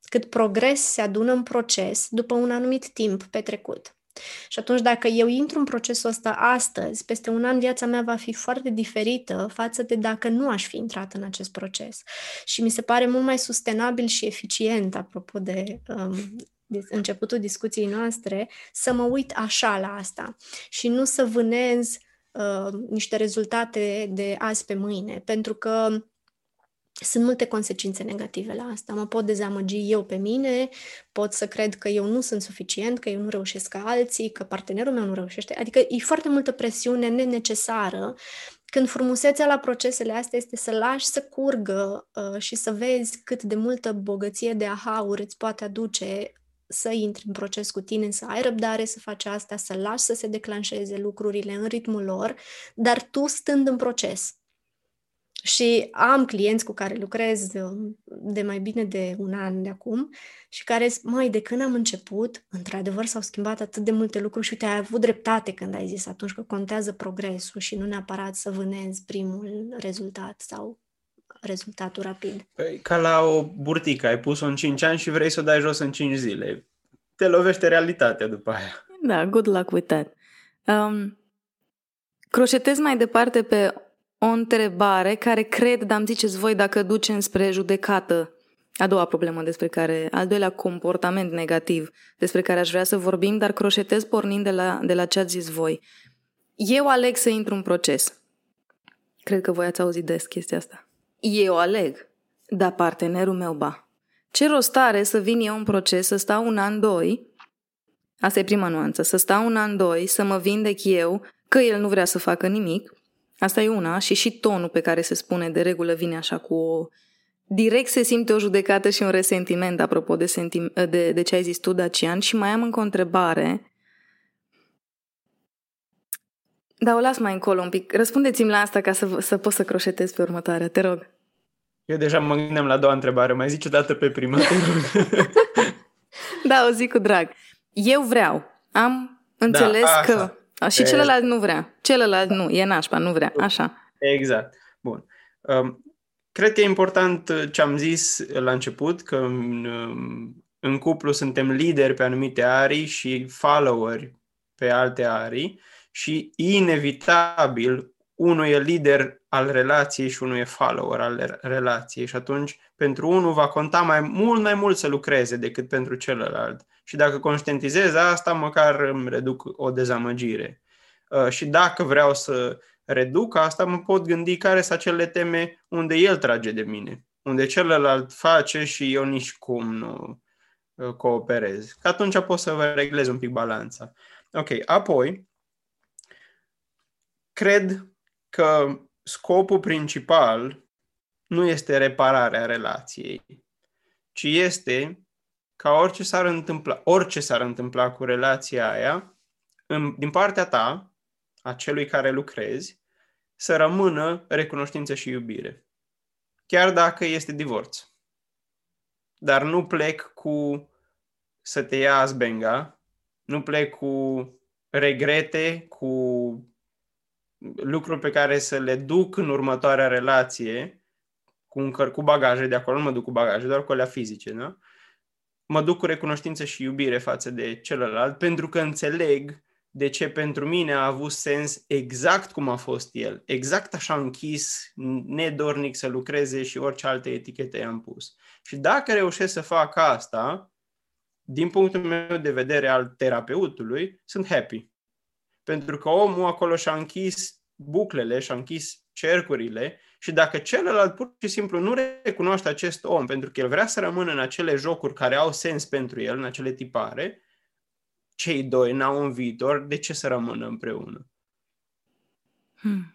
cât progres se adună în proces după un anumit timp petrecut. Și atunci, dacă eu intru în procesul ăsta astăzi, peste un an viața mea va fi foarte diferită față de dacă nu aș fi intrat în acest proces. Și mi se pare mult mai sustenabil și eficient, apropo de um, începutul discuției noastre, să mă uit așa la asta și nu să vânez uh, niște rezultate de azi pe mâine, pentru că sunt multe consecințe negative la asta. Mă pot dezamăgi eu pe mine, pot să cred că eu nu sunt suficient, că eu nu reușesc ca alții, că partenerul meu nu reușește. Adică e foarte multă presiune nenecesară când frumusețea la procesele astea este să lași să curgă uh, și să vezi cât de multă bogăție de ahaur îți poate aduce să intri în proces cu tine, să ai răbdare să faci asta, să lași să se declanșeze lucrurile în ritmul lor, dar tu stând în proces. Și am clienți cu care lucrez de mai bine de un an de acum și care zic, măi, de când am început, într-adevăr s-au schimbat atât de multe lucruri și uite, ai avut dreptate când ai zis atunci că contează progresul și nu neapărat să vânezi primul rezultat sau rezultatul rapid. Păi, ca la o burtică, ai pus-o în 5 ani și vrei să o dai jos în 5 zile. Te lovește realitatea după aia. Da, good luck with that. Um, croșetez mai departe pe o întrebare care cred, dar îmi ziceți voi dacă duce spre judecată. A doua problemă despre care, al doilea comportament negativ despre care aș vrea să vorbim, dar croșetez pornind de la, de la ce ați zis voi. Eu aleg să intru în proces. Cred că voi ați auzit des chestia asta. Eu aleg, dar partenerul meu ba. Ce rost are să vin eu în proces, să stau un an, doi, asta e prima nuanță, să stau un an, doi, să mă vindec eu că el nu vrea să facă nimic, asta e una, și și tonul pe care se spune de regulă vine așa cu o... Direct se simte o judecată și un resentiment, apropo de, sentim... de, de ce ai zis tu, Dacian, și mai am încă o întrebare Da, o las mai încolo un pic. Răspundeți-mi la asta ca să, să pot să croșetez pe următoarea, te rog. Eu deja mă gândeam la a doua întrebare. Mai zici o dată pe prima, te rog. da, o zic cu drag. Eu vreau. Am înțeles da, că... Și celălalt nu vrea. Celălalt nu. E nașpa, nu vrea. Așa. Exact. Bun. Um, cred că e important uh, ce am zis la început, că în, um, în cuplu suntem lideri pe anumite arii și followeri pe alte arii și inevitabil unul e lider al relației și unul e follower al relației și atunci pentru unul va conta mai mult mai mult să lucreze decât pentru celălalt. Și dacă conștientizez asta, măcar îmi reduc o dezamăgire. Uh, și dacă vreau să reduc asta, mă pot gândi care sunt acele teme unde el trage de mine, unde celălalt face și eu nici cum nu uh, cooperez. Că atunci pot să vă reglez un pic balanța. Ok, apoi, cred că scopul principal nu este repararea relației, ci este ca orice s-ar întâmpla, orice s-ar întâmpla cu relația aia, în, din partea ta, a celui care lucrezi, să rămână recunoștință și iubire. Chiar dacă este divorț. Dar nu plec cu să te ia azbenga, nu plec cu regrete, cu lucruri pe care să le duc în următoarea relație, cu, încăr- cu bagaje de acolo, nu mă duc cu bagaje, doar cu alea fizice, da? Mă duc cu recunoștință și iubire față de celălalt, pentru că înțeleg de ce pentru mine a avut sens exact cum a fost el, exact așa închis, nedornic să lucreze și orice alte etichete i-am pus. Și dacă reușesc să fac asta, din punctul meu de vedere al terapeutului, sunt happy. Pentru că omul acolo și-a închis buclele, și-a închis cercurile și dacă celălalt pur și simplu nu recunoaște acest om pentru că el vrea să rămână în acele jocuri care au sens pentru el, în acele tipare, cei doi n-au un viitor, de ce să rămână împreună? Hmm.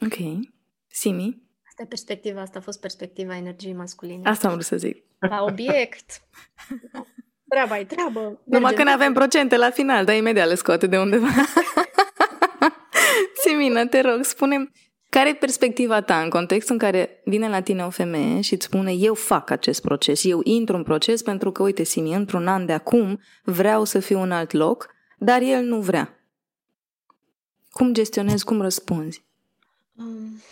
Ok. Simi? Asta e perspectiva, asta a fost perspectiva energiei masculine. Asta am vrut să zic. La obiect. treaba e treabă. Mergem. Numai că ne avem procente la final, dar imediat le scoate de undeva. Simina, te rog, spune care e perspectiva ta în contextul în care vine la tine o femeie și îți spune eu fac acest proces, eu intru în proces pentru că, uite, Simi, într-un an de acum vreau să fiu în alt loc, dar el nu vrea. Cum gestionezi, cum răspunzi? Um,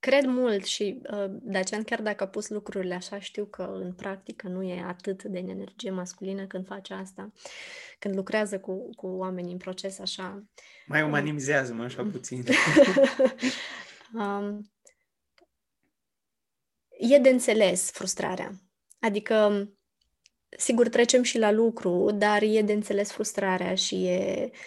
cred mult și uh, de aceea chiar dacă a pus lucrurile așa, știu că în practică nu e atât de în energie masculină când face asta, când lucrează cu, cu oamenii în proces așa. Mai uh, umanizează-mă așa puțin. um, e de înțeles frustrarea. Adică, sigur, trecem și la lucru, dar e de înțeles frustrarea și e Uh,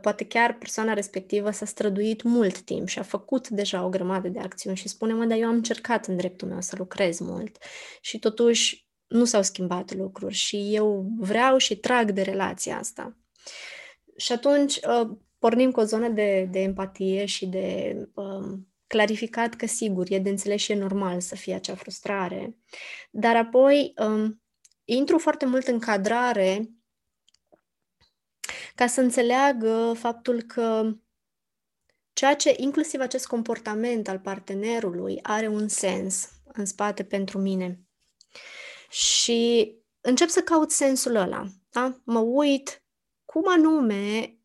poate chiar persoana respectivă s-a străduit mult timp și a făcut deja o grămadă de acțiuni și spune, mă, dar eu am încercat în dreptul meu să lucrez mult și totuși nu s-au schimbat lucruri și eu vreau și trag de relația asta. Și atunci uh, pornim cu o zonă de, de empatie și de um, clarificat că, sigur, e de înțeles și e normal să fie acea frustrare. Dar apoi um, intru foarte mult în cadrare ca să înțeleagă faptul că ceea ce, inclusiv acest comportament al partenerului, are un sens în spate pentru mine. Și încep să caut sensul ăla. Da? Mă uit cum anume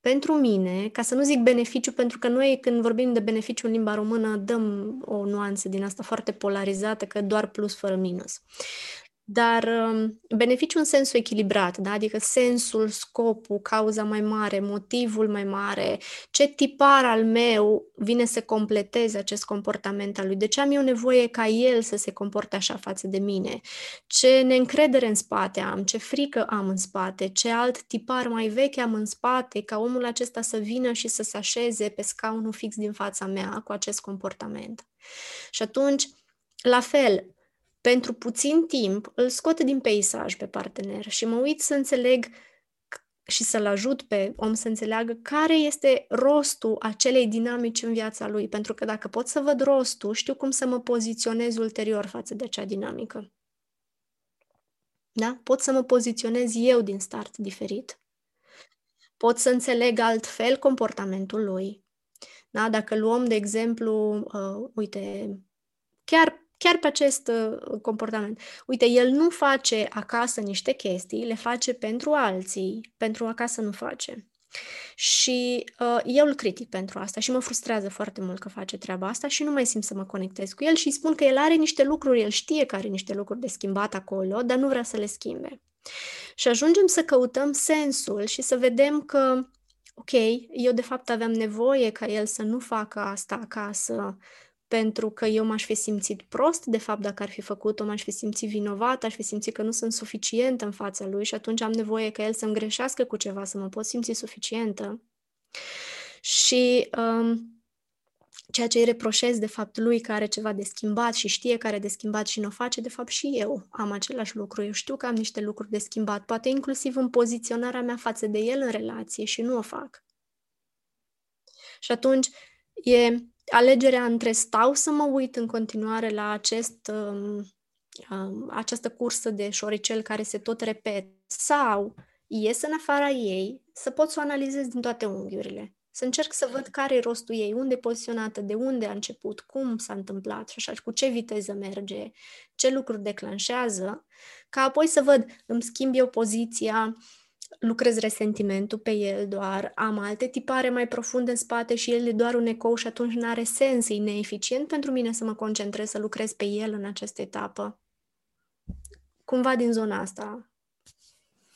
pentru mine, ca să nu zic beneficiu, pentru că noi când vorbim de beneficiu în limba română dăm o nuanță din asta foarte polarizată, că doar plus fără minus dar um, beneficiu în sensul echilibrat, da? adică sensul, scopul, cauza mai mare, motivul mai mare, ce tipar al meu vine să completeze acest comportament al lui, de ce am eu nevoie ca el să se comporte așa față de mine, ce neîncredere în spate am, ce frică am în spate, ce alt tipar mai vechi am în spate, ca omul acesta să vină și să se așeze pe scaunul fix din fața mea cu acest comportament. Și atunci, la fel, pentru puțin timp îl scot din peisaj pe partener și mă uit să înțeleg și să-l ajut pe om să înțeleagă care este rostul acelei dinamici în viața lui. Pentru că dacă pot să văd rostul, știu cum să mă poziționez ulterior față de acea dinamică. Da? Pot să mă poziționez eu din start diferit. Pot să înțeleg altfel comportamentul lui. Da? Dacă luăm, de exemplu, uh, uite, chiar chiar pe acest uh, comportament. Uite, el nu face acasă niște chestii, le face pentru alții, pentru acasă nu face. Și uh, eu îl critic pentru asta și mă frustrează foarte mult că face treaba asta și nu mai simt să mă conectez cu el și spun că el are niște lucruri, el știe că are niște lucruri de schimbat acolo, dar nu vrea să le schimbe. Și ajungem să căutăm sensul și să vedem că, ok, eu de fapt aveam nevoie ca el să nu facă asta acasă, pentru că eu m-aș fi simțit prost, de fapt, dacă ar fi făcut-o, m-aș fi simțit vinovat, aș fi simțit că nu sunt suficientă în fața lui și atunci am nevoie ca el să-mi greșească cu ceva, să mă pot simți suficientă. Și um, ceea ce îi reproșez, de fapt, lui care are ceva de schimbat și știe care are de schimbat și nu o face, de fapt, și eu am același lucru. Eu știu că am niște lucruri de schimbat, poate inclusiv în poziționarea mea față de el în relație și nu o fac. Și atunci e alegerea între stau să mă uit în continuare la acest, um, um, această cursă de șoricel care se tot repet sau ies în afara ei, să pot să o analizez din toate unghiurile. Să încerc să văd care e rostul ei, unde e poziționată, de unde a început, cum s-a întâmplat și așa, cu ce viteză merge, ce lucruri declanșează, ca apoi să văd, îmi schimb eu poziția, lucrez resentimentul pe el doar, am alte tipare mai profunde în spate și el e doar un ecou și atunci nu are sens, e neeficient pentru mine să mă concentrez, să lucrez pe el în această etapă. Cumva din zona asta.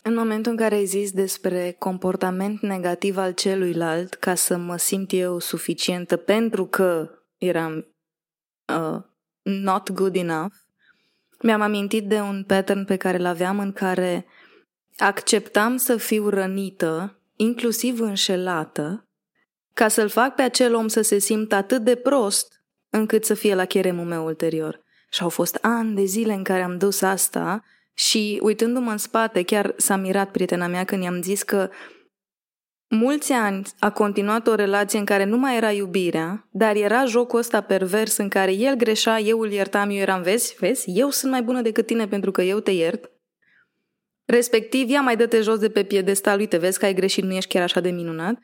În momentul în care ai zis despre comportament negativ al celuilalt, ca să mă simt eu suficientă pentru că eram uh, not good enough, mi-am amintit de un pattern pe care îl aveam în care Acceptam să fiu rănită, inclusiv înșelată, ca să-l fac pe acel om să se simtă atât de prost încât să fie la cheremul meu ulterior. Și au fost ani de zile în care am dus asta și uitându-mă în spate, chiar s-a mirat prietena mea când i-am zis că mulți ani a continuat o relație în care nu mai era iubirea, dar era jocul ăsta pervers în care el greșea, eu îl iertam, eu eram, vezi, vezi, eu sunt mai bună decât tine pentru că eu te iert Respectiv, ia mai dă-te jos de pe piedestal, uite, vezi că ai greșit, nu ești chiar așa de minunat.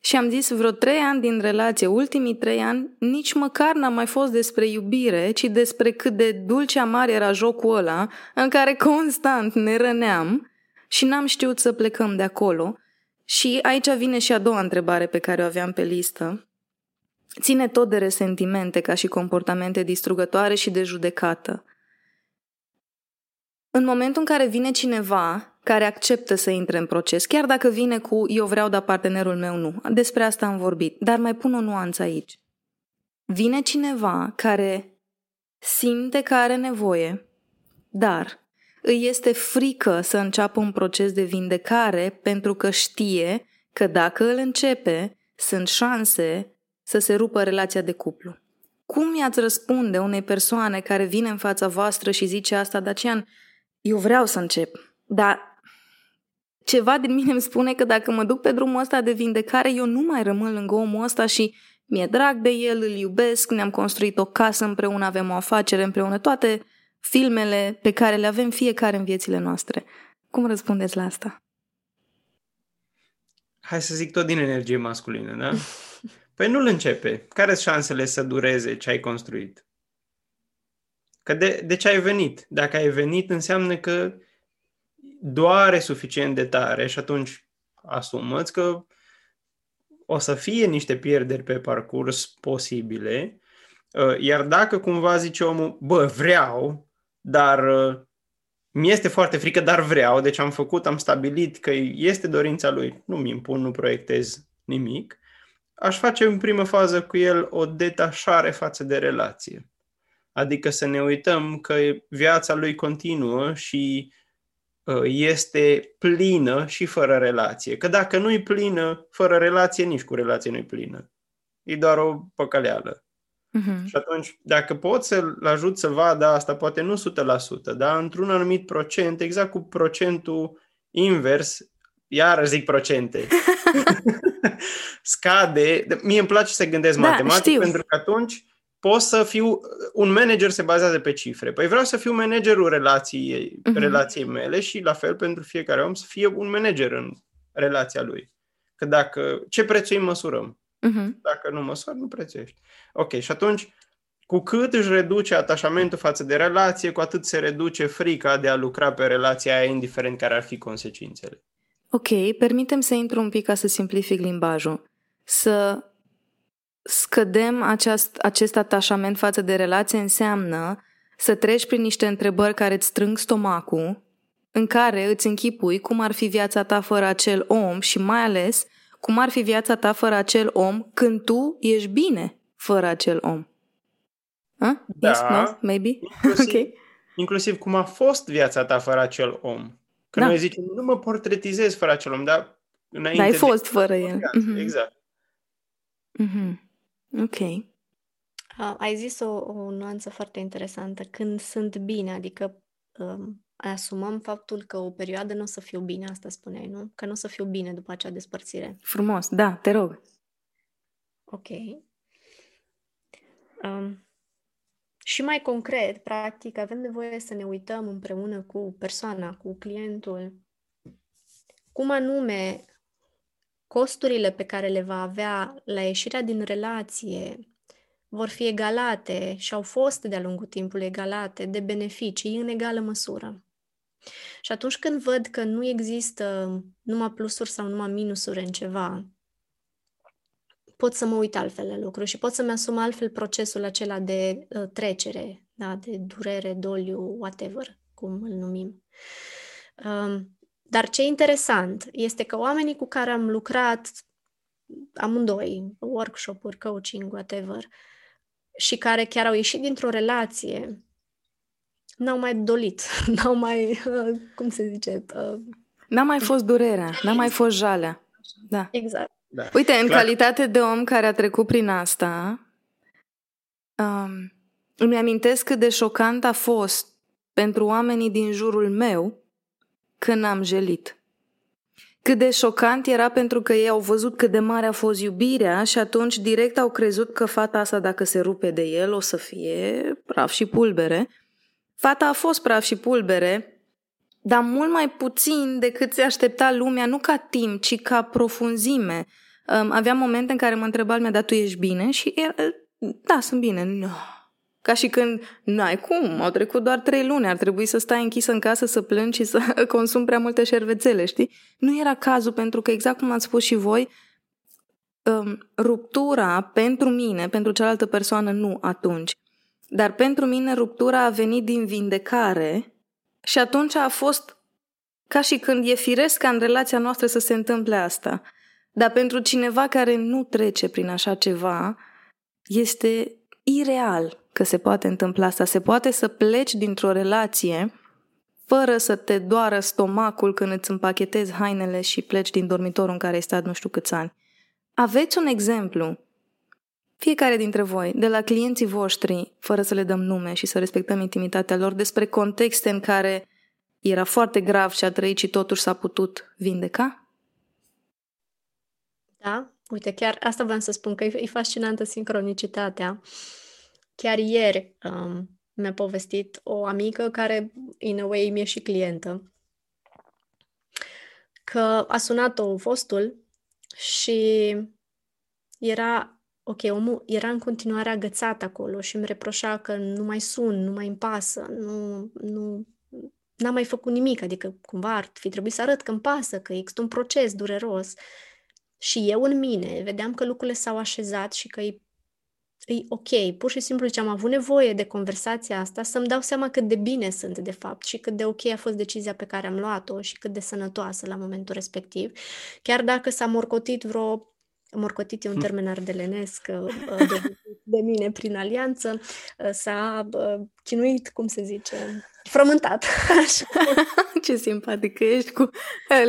Și am zis, vreo trei ani din relație, ultimii trei ani, nici măcar n-am mai fost despre iubire, ci despre cât de dulce amar era jocul ăla, în care constant ne răneam și n-am știut să plecăm de acolo. Și aici vine și a doua întrebare pe care o aveam pe listă. Ține tot de resentimente ca și comportamente distrugătoare și de judecată. În momentul în care vine cineva care acceptă să intre în proces, chiar dacă vine cu eu vreau, dar partenerul meu nu, despre asta am vorbit, dar mai pun o nuanță aici. Vine cineva care simte că are nevoie, dar îi este frică să înceapă un proces de vindecare pentru că știe că dacă îl începe, sunt șanse să se rupă relația de cuplu. Cum i-ați răspunde unei persoane care vine în fața voastră și zice asta, Dacian, eu vreau să încep, dar ceva din mine îmi spune că dacă mă duc pe drumul ăsta de vindecare, eu nu mai rămân lângă omul ăsta și mi-e drag de el, îl iubesc, ne-am construit o casă împreună, avem o afacere împreună, toate filmele pe care le avem fiecare în viețile noastre. Cum răspundeți la asta? Hai să zic tot din energie masculină, da? Păi nu-l începe. Care sunt șansele să dureze ce ai construit? Că de, de ce ai venit? Dacă ai venit, înseamnă că doare suficient de tare și atunci asumă că o să fie niște pierderi pe parcurs posibile, uh, iar dacă cumva zice omul, bă, vreau, dar uh, mi este foarte frică, dar vreau, deci am făcut, am stabilit că este dorința lui, nu mi impun, nu proiectez nimic, aș face în primă fază cu el o detașare față de relație. Adică să ne uităm că viața lui continuă și uh, este plină și fără relație. Că dacă nu-i plină, fără relație, nici cu relație nu-i plină. E doar o păcăleală. Uh-huh. Și atunci, dacă pot să-l ajut să vadă asta, poate nu 100%, dar într-un anumit procent, exact cu procentul invers, iar zic procente, scade. Mie îmi place să gândesc da, matematic, știu. pentru că atunci pot să fiu... Un manager se bazează pe cifre. Păi vreau să fiu managerul relației, uh-huh. relației mele și la fel pentru fiecare om să fie un manager în relația lui. Că dacă... Ce prețuim, măsurăm. Uh-huh. Dacă nu măsori, nu prețuiești. Ok, și atunci, cu cât își reduce atașamentul față de relație, cu atât se reduce frica de a lucra pe relația aia, indiferent care ar fi consecințele. Ok, permitem să intru un pic ca să simplific limbajul. Să scădem aceast, acest atașament față de relație înseamnă să treci prin niște întrebări care îți strâng stomacul, în care îți închipui cum ar fi viața ta fără acel om și mai ales cum ar fi viața ta fără acel om când tu ești bine fără acel om. Huh? Da. Yes, no? Maybe? Inclusiv, okay. inclusiv cum a fost viața ta fără acel om. Că da. noi zicem, nu mă portretizez fără acel om, dar înainte... Dar ai fost de... fără el. Mm-hmm. Exact. Mm-hmm. Ok. Uh, ai zis o, o nuanță foarte interesantă. Când sunt bine, adică um, asumăm faptul că o perioadă nu o să fiu bine, asta spuneai, nu? Că nu o să fiu bine după acea despărțire. Frumos, da, te rog. Ok. Um, și mai concret, practic, avem nevoie să ne uităm împreună cu persoana, cu clientul, cum anume costurile pe care le va avea la ieșirea din relație vor fi egalate și au fost de-a lungul timpului egalate de beneficii în egală măsură. Și atunci când văd că nu există numai plusuri sau numai minusuri în ceva, pot să mă uit altfel la lucruri și pot să-mi asum altfel procesul acela de uh, trecere, da, de durere, doliu, whatever, cum îl numim. Um, dar ce interesant este că oamenii cu care am lucrat amândoi, workshop-uri, coaching, whatever, și care chiar au ieșit dintr-o relație, n-au mai dolit, n-au mai, uh, cum se zice... Uh, n-a mai fost durerea, n-a mai fost jalea. Da. Exact. Da. Uite, în Clar. calitate de om care a trecut prin asta, um, îmi amintesc cât de șocant a fost pentru oamenii din jurul meu când am jelit. Cât de șocant era pentru că ei au văzut cât de mare a fost iubirea și atunci direct au crezut că fata asta, dacă se rupe de el, o să fie praf și pulbere. Fata a fost praf și pulbere, dar mult mai puțin decât se aștepta lumea, nu ca timp, ci ca profunzime. Aveam momente în care mă întreba lumea, dar tu ești bine? Și era, da, sunt bine. No. Ca și când, n-ai cum, au trecut doar trei luni, ar trebui să stai închisă în casă, să plângi și să consumi prea multe șervețele, știi? Nu era cazul, pentru că exact cum ați spus și voi, ruptura pentru mine, pentru cealaltă persoană, nu atunci. Dar pentru mine ruptura a venit din vindecare și atunci a fost ca și când e firesc ca în relația noastră să se întâmple asta. Dar pentru cineva care nu trece prin așa ceva, este ireal că se poate întâmpla asta. Se poate să pleci dintr-o relație fără să te doară stomacul când îți împachetezi hainele și pleci din dormitorul în care ai stat nu știu câți ani. Aveți un exemplu, fiecare dintre voi, de la clienții voștri, fără să le dăm nume și să respectăm intimitatea lor, despre contexte în care era foarte grav și a trăit și totuși s-a putut vindeca? Da, uite, chiar asta vreau să spun, că e, e fascinantă sincronicitatea. Chiar ieri um, mi-a povestit o amică care, in a way, mi-e și clientă, că a sunat-o fostul și era, ok, omul era în continuare agățat acolo și îmi reproșa că nu mai sun, nu mai îmi pasă, nu, nu, n-am mai făcut nimic, adică cumva ar fi trebuit să arăt că îmi pasă, că există un proces dureros. Și eu în mine vedeam că lucrurile s-au așezat și că e, e ok. Pur și simplu ce am avut nevoie de conversația asta să-mi dau seama cât de bine sunt de fapt și cât de ok a fost decizia pe care am luat-o și cât de sănătoasă la momentul respectiv. Chiar dacă s-a morcotit vreo morcotit e un termen ardelenesc uh, de, de mine prin alianță, uh, s-a uh, chinuit, cum se zice, frământat. Ce simpatică ești cu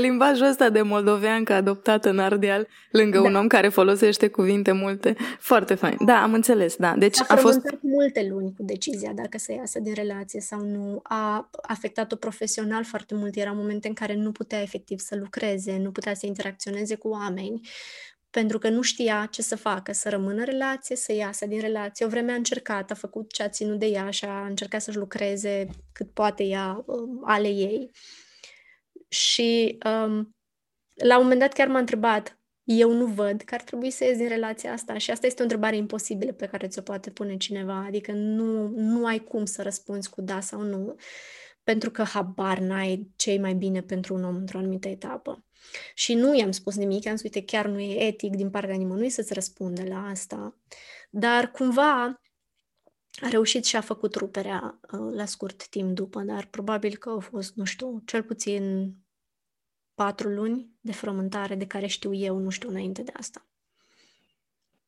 limbajul ăsta de moldoveancă adoptat în Ardeal lângă da. un om care folosește cuvinte multe. Foarte fain. Da, am înțeles, da. Deci a, a fost multe luni cu decizia dacă să iasă din relație sau nu. A afectat-o profesional foarte mult. Era momente în care nu putea efectiv să lucreze, nu putea să interacționeze cu oameni pentru că nu știa ce să facă, să rămână în relație, să iasă din relație. O vreme a încercat, a făcut ce a ținut de ea și a încercat să-și lucreze cât poate ea um, ale ei. Și um, la un moment dat chiar m-a întrebat, eu nu văd că ar trebui să ies din relația asta și asta este o întrebare imposibilă pe care ți-o poate pune cineva, adică nu, nu ai cum să răspunzi cu da sau nu, pentru că habar n-ai ce mai bine pentru un om într-o anumită etapă. Și nu i-am spus nimic, am spus, uite, chiar nu e etic din partea nimănui să-ți răspunde la asta. Dar cumva a reușit și a făcut ruperea uh, la scurt timp după, dar probabil că au fost, nu știu, cel puțin patru luni de frământare de care știu eu, nu știu înainte de asta.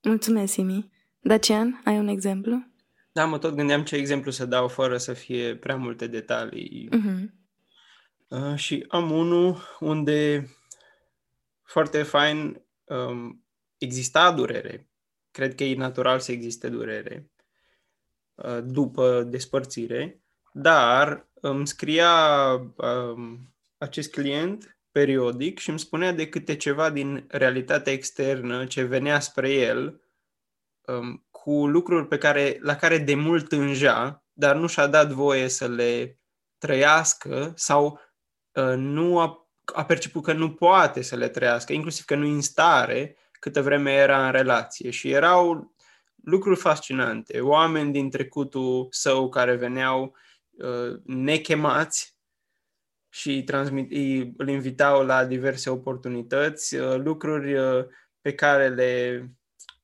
Mulțumesc, Simi. Dacian, ai un exemplu? Da, mă tot gândeam ce exemplu să dau fără să fie prea multe detalii. Uh-huh. Uh, și am unul unde foarte fain. Um, exista durere. Cred că e natural să existe durere uh, după despărțire, dar îmi scria um, acest client periodic și îmi spunea de câte ceva din realitatea externă ce venea spre el um, cu lucruri pe care, la care de mult tângea, dar nu și-a dat voie să le trăiască sau uh, nu a a perceput că nu poate să le trăiască, inclusiv că nu în stare câtă vreme era în relație. Și erau lucruri fascinante. Oameni din trecutul său care veneau uh, nechemați și transmit, îi, îl invitau la diverse oportunități, uh, lucruri uh, pe care le,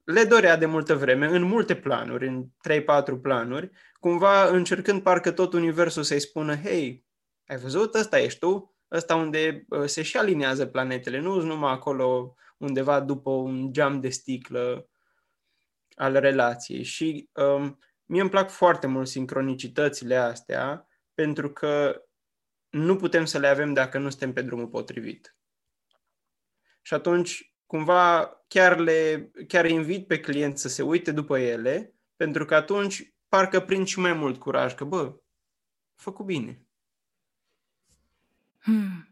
le dorea de multă vreme, în multe planuri, în 3-4 planuri, cumva încercând parcă tot universul să-i spună, hei, ai văzut, ăsta ești tu, ăsta unde uh, se și alinează planetele, nu numai acolo undeva după un geam de sticlă al relației. Și um, mie îmi plac foarte mult sincronicitățile astea, pentru că nu putem să le avem dacă nu suntem pe drumul potrivit. Și atunci, cumva, chiar, le, chiar invit pe client să se uite după ele, pentru că atunci parcă prind și mai mult curaj, că, bă, făcut bine. Hmm.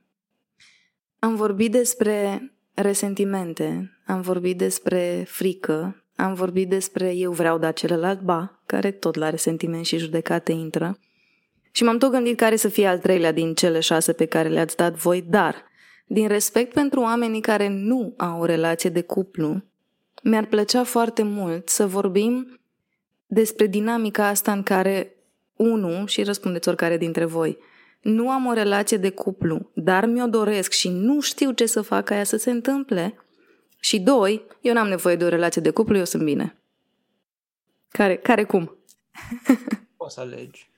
Am vorbit despre resentimente, am vorbit despre frică, am vorbit despre eu vreau, da celălalt ba, care tot la resentiment și judecate intră. Și m-am tot gândit care să fie al treilea din cele șase pe care le-ați dat voi, dar, din respect pentru oamenii care nu au o relație de cuplu, mi-ar plăcea foarte mult să vorbim despre dinamica asta în care, unu, și răspundeți oricare dintre voi, nu am o relație de cuplu, dar mi-o doresc și nu știu ce să fac ca ea să se întâmple. Și doi, eu n-am nevoie de o relație de cuplu, eu sunt bine. Care, care cum? Poți să alegi.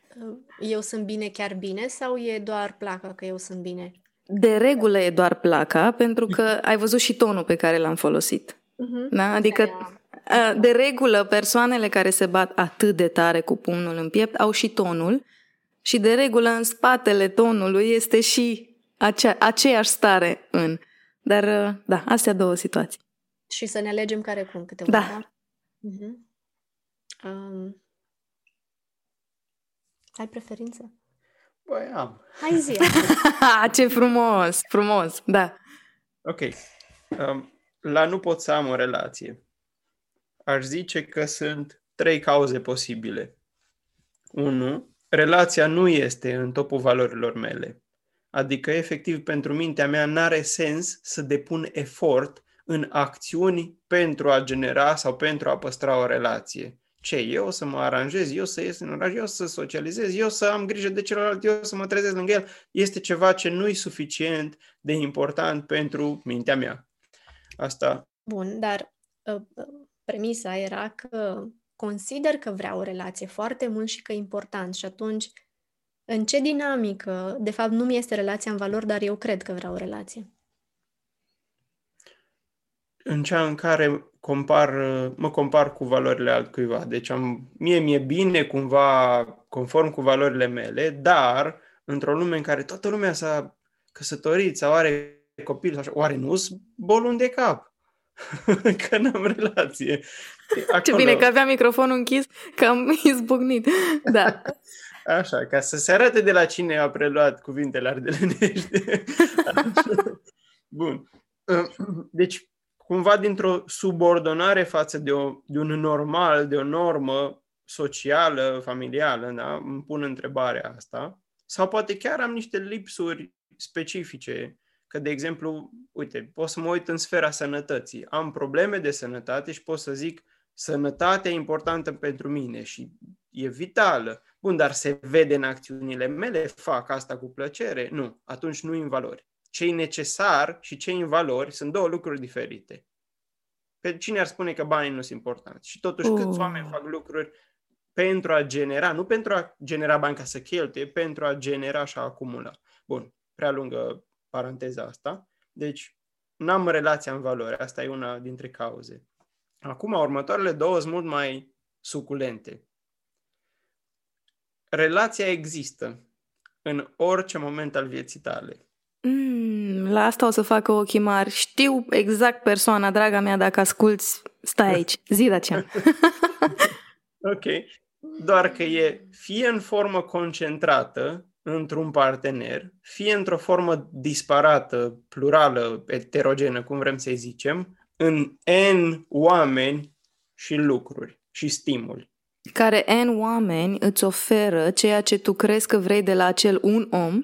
Eu sunt bine chiar bine sau e doar placa că eu sunt bine? De regulă e doar placa, pentru că ai văzut și tonul pe care l-am folosit. Uh-huh. Da? Adică, de regulă, persoanele care se bat atât de tare cu pumnul în piept au și tonul și de regulă în spatele tonului este și acea, aceeași stare în. Dar, uh, da, astea două situații. Și să ne alegem care cum câteva. Da. da? Uh-huh. Um, ai preferință? Băi, am. Hai zi. Ce frumos, frumos, da. Ok. Um, la nu pot să am o relație. Aș zice că sunt trei cauze posibile. Unu, relația nu este în topul valorilor mele. Adică, efectiv, pentru mintea mea n-are sens să depun efort în acțiuni pentru a genera sau pentru a păstra o relație. Ce? Eu să mă aranjez, eu să ies în oraș, eu să socializez, eu să am grijă de celălalt, eu să mă trezesc lângă el, este ceva ce nu e suficient de important pentru mintea mea. Asta. Bun, dar uh, premisa era că consider că vreau o relație foarte mult și că e important și atunci în ce dinamică, de fapt nu mi este relația în valori, dar eu cred că vreau o relație? În cea în care compar, mă compar cu valorile altcuiva. Deci am, mie mi-e bine cumva conform cu valorile mele, dar într-o lume în care toată lumea s-a căsătorit sau are copil, sau așa, oare nu sunt bolun de cap? că n-am relație. Acolo... Ce bine că avea microfonul închis, că am izbucnit. Da. Așa, ca să se arate de la cine a preluat cuvintele ardelenești. Bun. Deci, cumva dintr-o subordonare față de, o, de un normal, de o normă socială, familială, da? îmi pun întrebarea asta. Sau poate chiar am niște lipsuri specifice, că, de exemplu, uite, pot să mă uit în sfera sănătății. Am probleme de sănătate și pot să zic, sănătatea e importantă pentru mine și e vitală. Bun, dar se vede în acțiunile mele, fac asta cu plăcere? Nu, atunci nu în valori. Ce e necesar și ce în valori sunt două lucruri diferite. Pe cine ar spune că banii nu sunt importanți? Și totuși, uh. câți oameni fac lucruri pentru a genera, nu pentru a genera bani ca să cheltuie, pentru a genera și a acumula. Bun, prea lungă paranteza asta. Deci, n-am relația în valori. Asta e una dintre cauze. Acum, următoarele două sunt mult mai suculente. Relația există în orice moment al vieții tale. Mm, la asta o să fac ochii mari. Știu exact persoana, draga mea, dacă asculți, stai aici. Zi, Dacian. ok. Doar că e fie în formă concentrată într-un partener, fie într-o formă disparată, plurală, heterogenă, cum vrem să-i zicem, în N oameni și lucruri și stimuli. Care N oameni îți oferă ceea ce tu crezi că vrei de la acel un om,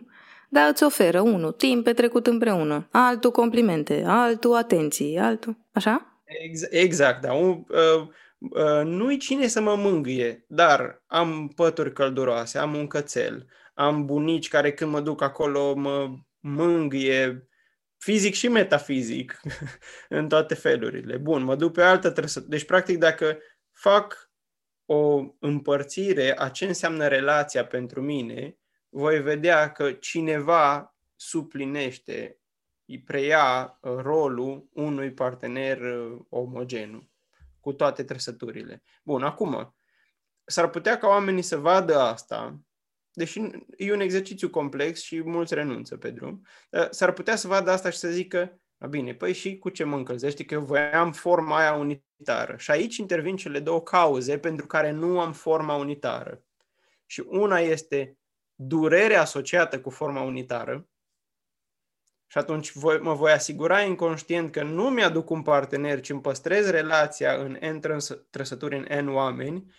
dar îți oferă unul timp petrecut împreună, altul complimente, altul atenții, altul, așa? Ex- exact, da. Un, uh, uh, nu-i cine să mă mângâie, dar am pături călduroase, am un cățel, am bunici care când mă duc acolo mă mângâie fizic și metafizic în toate felurile. Bun, mă duc pe altă trăsătură. Deci, practic, dacă fac o împărțire a ce înseamnă relația pentru mine, voi vedea că cineva suplinește, îi preia uh, rolul unui partener uh, omogen, cu toate trăsăturile. Bun, acum, s-ar putea ca oamenii să vadă asta, deși e un exercițiu complex și mulți renunță pe drum, s-ar putea să vadă asta și să zică, a bine, păi și cu ce mă încălzește? Că eu voiam forma aia unitară. Și aici intervin cele două cauze pentru care nu am forma unitară. Și una este durere asociată cu forma unitară, și atunci voi, mă voi asigura inconștient că nu mi-aduc un partener, ci îmi păstrez relația în N trăsături, în N oameni,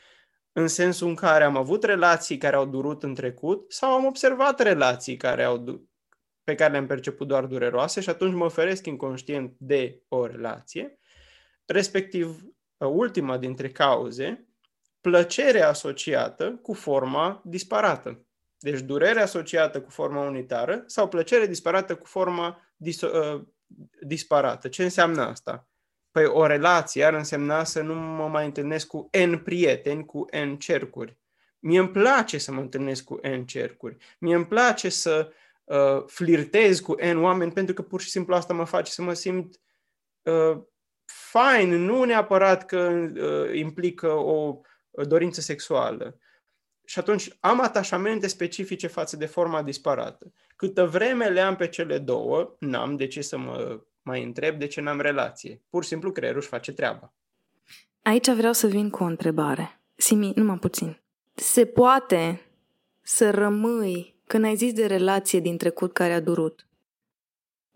în sensul în care am avut relații care au durut în trecut sau am observat relații care au, pe care le-am perceput doar dureroase și atunci mă oferesc inconștient de o relație, respectiv ultima dintre cauze, plăcerea asociată cu forma disparată. Deci durere asociată cu forma unitară sau plăcere disparată cu forma dis- uh, disparată. Ce înseamnă asta? Păi o relație ar însemna să nu mă mai întâlnesc cu N prieteni, cu N cercuri. Mie îmi place să mă întâlnesc cu N cercuri. Mie îmi place să uh, flirtez cu N oameni pentru că pur și simplu asta mă face să mă simt uh, fain, nu neapărat că uh, implică o dorință sexuală. Și atunci am atașamente specifice față de forma disparată. Câtă vreme le am pe cele două, n-am de ce să mă mai întreb de ce n-am relație. Pur și simplu creierul își face treaba. Aici vreau să vin cu o întrebare. Simi, numai puțin. Se poate să rămâi când ai zis de relație din trecut care a durut?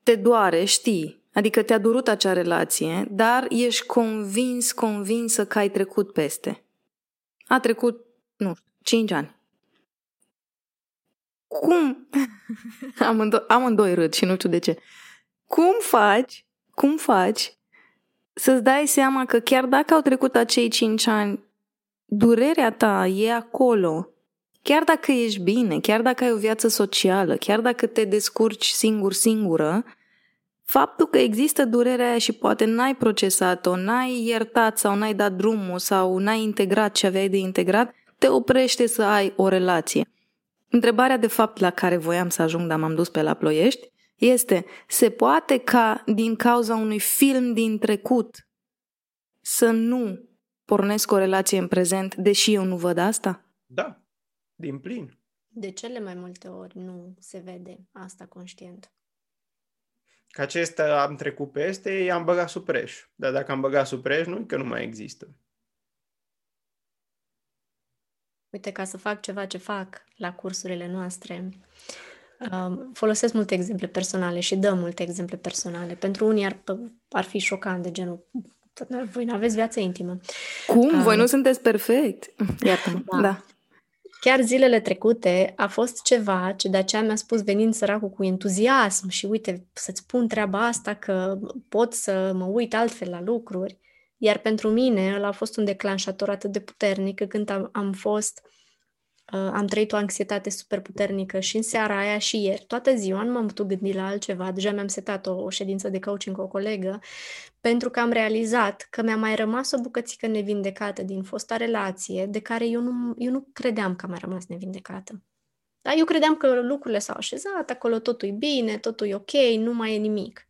Te doare, știi, adică te-a durut acea relație, dar ești convins, convinsă că ai trecut peste. A trecut, nu știu, 5 ani. Cum? Amândo- amândoi râd și nu știu de ce. Cum faci, cum faci să-ți dai seama că chiar dacă au trecut acei 5 ani, durerea ta e acolo. Chiar dacă ești bine, chiar dacă ai o viață socială, chiar dacă te descurci singur-singură, faptul că există durerea aia și poate n-ai procesat-o, n-ai iertat sau n-ai dat drumul sau n-ai integrat ce aveai de integrat, te oprește să ai o relație. Întrebarea de fapt la care voiam să ajung, dar m-am dus pe la ploiești, este, se poate ca din cauza unui film din trecut să nu pornesc o relație în prezent, deși eu nu văd asta? Da, din plin. De cele mai multe ori nu se vede asta conștient. Că acesta am trecut peste, i-am băgat sub preș. Dar dacă am băgat sub preș, nu că nu mai există. Uite, ca să fac ceva ce fac la cursurile noastre, um, folosesc multe exemple personale și dăm multe exemple personale. Pentru unii ar, ar fi șocant de genul voi nu aveți viață intimă. Cum? Um, voi nu sunteți perfect. Iată, da. da. Chiar zilele trecute a fost ceva ce de aceea mi-a spus venind săracul cu entuziasm și uite, să-ți spun treaba asta că pot să mă uit altfel la lucruri. Iar pentru mine ăla a fost un declanșator atât de puternic când am, am fost, uh, am trăit o anxietate super puternică și în seara aia și ieri, toată ziua nu m-am putut gândi la altceva, deja mi-am setat o, o ședință de coaching cu o colegă, pentru că am realizat că mi-a mai rămas o bucățică nevindecată din fosta relație, de care eu nu, eu nu credeam că a mai rămas nevindecată. Da? Eu credeam că lucrurile s-au așezat, acolo totul e bine, totul e ok, nu mai e nimic.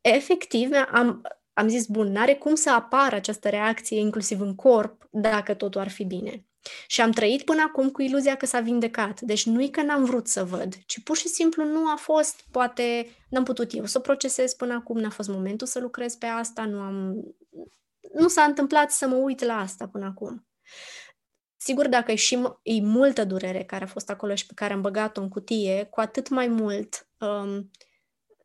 Efectiv, am, am zis, bun, n-are cum să apară această reacție inclusiv în corp dacă totul ar fi bine. Și am trăit până acum cu iluzia că s-a vindecat. Deci nu-i că n-am vrut să văd, ci pur și simplu nu a fost, poate n-am putut eu să procesez până acum, n-a fost momentul să lucrez pe asta, nu am... Nu s-a întâmplat să mă uit la asta până acum. Sigur, dacă e și e multă durere care a fost acolo și pe care am băgat-o în cutie, cu atât mai mult um,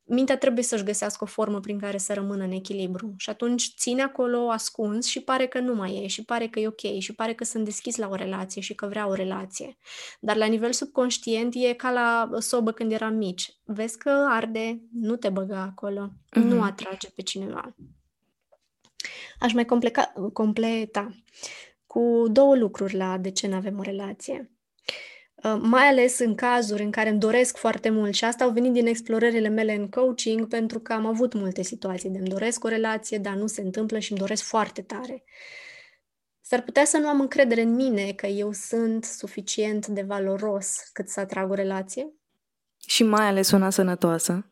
mintea trebuie să-și găsească o formă prin care să rămână în echilibru. Și atunci ține acolo ascuns și pare că nu mai e, și pare că e ok, și pare că sunt deschis la o relație și că vrea o relație. Dar la nivel subconștient e ca la sobă când eram mici. Vezi că arde, nu te băga acolo, mm-hmm. nu atrage pe cineva. Aș mai compleca, completa cu două lucruri la de ce nu avem o relație. Uh, mai ales în cazuri în care îmi doresc foarte mult și asta au venit din explorările mele în coaching pentru că am avut multe situații de îmi doresc o relație, dar nu se întâmplă și îmi doresc foarte tare. S-ar putea să nu am încredere în mine că eu sunt suficient de valoros cât să atrag o relație. Și mai ales una sănătoasă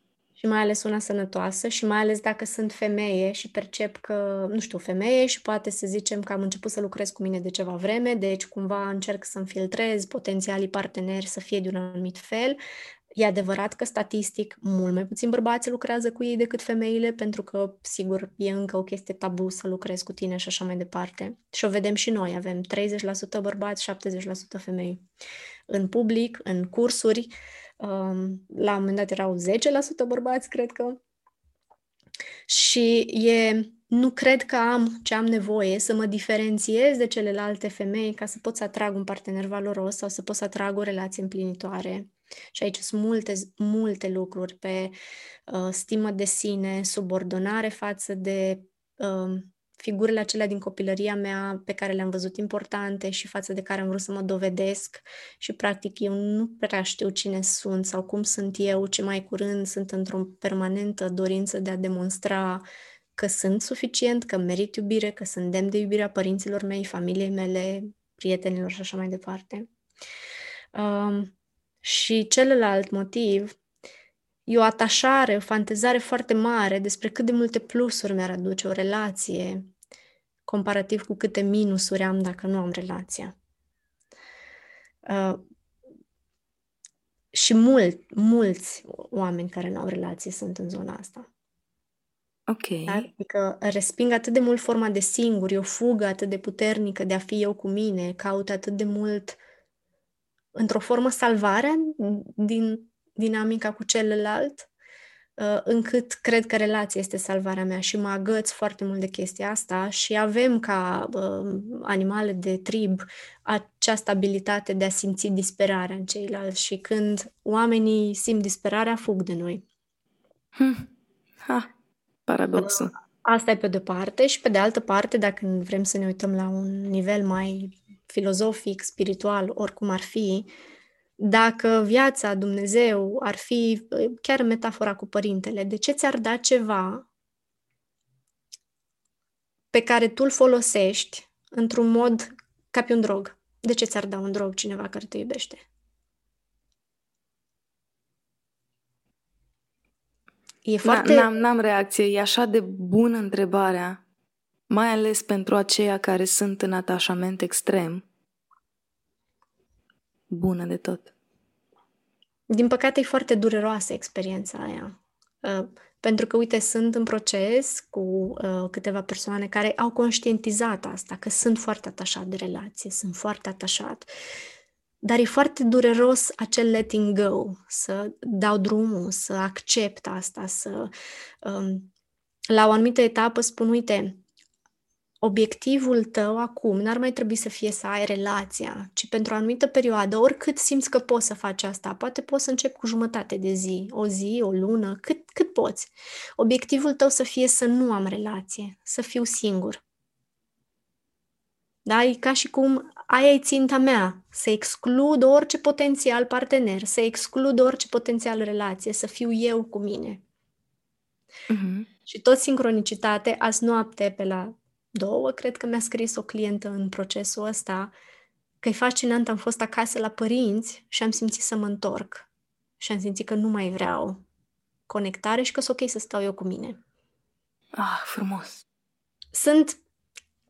și mai ales una sănătoasă și mai ales dacă sunt femeie și percep că, nu știu, femeie și poate să zicem că am început să lucrez cu mine de ceva vreme, deci cumva încerc să-mi filtrez potențialii parteneri să fie de un anumit fel. E adevărat că statistic mult mai puțin bărbați lucrează cu ei decât femeile, pentru că, sigur, e încă o chestie tabu să lucrezi cu tine și așa mai departe. Și o vedem și noi, avem 30% bărbați, 70% femei. În public, în cursuri, la un moment dat erau 10% bărbați, cred că. Și e, nu cred că am ce am nevoie să mă diferențiez de celelalte femei ca să pot să atrag un partener valoros sau să pot să atrag o relație împlinitoare. Și aici sunt multe, multe lucruri pe uh, stimă de sine, subordonare față de uh, figurile acelea din copilăria mea pe care le-am văzut importante și față de care am vrut să mă dovedesc și practic eu nu prea știu cine sunt sau cum sunt eu, ce mai curând sunt într-o permanentă dorință de a demonstra că sunt suficient, că merit iubire, că sunt demn de iubirea părinților mei, familiei mele, prietenilor și așa mai departe. Um, și celălalt motiv e o atașare, o fantezare foarte mare despre cât de multe plusuri mi-ar aduce o relație, comparativ cu câte minusuri am dacă nu am relația. Uh, și mult, mulți oameni care nu au relație sunt în zona asta. Ok. Da? Adică resping atât de mult forma de singur, e o fugă atât de puternică de a fi eu cu mine, caut atât de mult într-o formă salvare din dinamica cu celălalt, uh, încât cred că relația este salvarea mea și mă agăț foarte mult de chestia asta și avem ca uh, animale de trib această abilitate de a simți disperarea în ceilalți și când oamenii simt disperarea, fug de noi. Hm. Ha, paradoxul. Asta e pe de parte și pe de altă parte, dacă vrem să ne uităm la un nivel mai filozofic, spiritual, oricum ar fi, Dacă viața, Dumnezeu, ar fi chiar metafora cu părintele, de ce ți-ar da ceva pe care tu îl folosești într-un mod ca pe un drog? De ce ți-ar da un drog cineva care te iubește? E foarte... N-am, n-am reacție. E așa de bună întrebarea, mai ales pentru aceia care sunt în atașament extrem. Bună de tot. Din păcate, e foarte dureroasă experiența aia. Uh, pentru că, uite, sunt în proces cu uh, câteva persoane care au conștientizat asta, că sunt foarte atașat de relație, sunt foarte atașat dar e foarte dureros acel letting go, să dau drumul, să accept asta, să... Um, la o anumită etapă spun, uite, obiectivul tău acum n-ar mai trebui să fie să ai relația, ci pentru o anumită perioadă, oricât simți că poți să faci asta, poate poți să începi cu jumătate de zi, o zi, o lună, cât, cât poți. Obiectivul tău să fie să nu am relație, să fiu singur. Da? E ca și cum aia e ținta mea, să exclud orice potențial partener, să exclud orice potențial relație, să fiu eu cu mine. Uh-huh. Și tot sincronicitate, azi noapte pe la două, cred că mi-a scris o clientă în procesul ăsta, că e fascinant, am fost acasă la părinți și am simțit să mă întorc. Și am simțit că nu mai vreau conectare și că sunt ok să stau eu cu mine. Ah, frumos! Sunt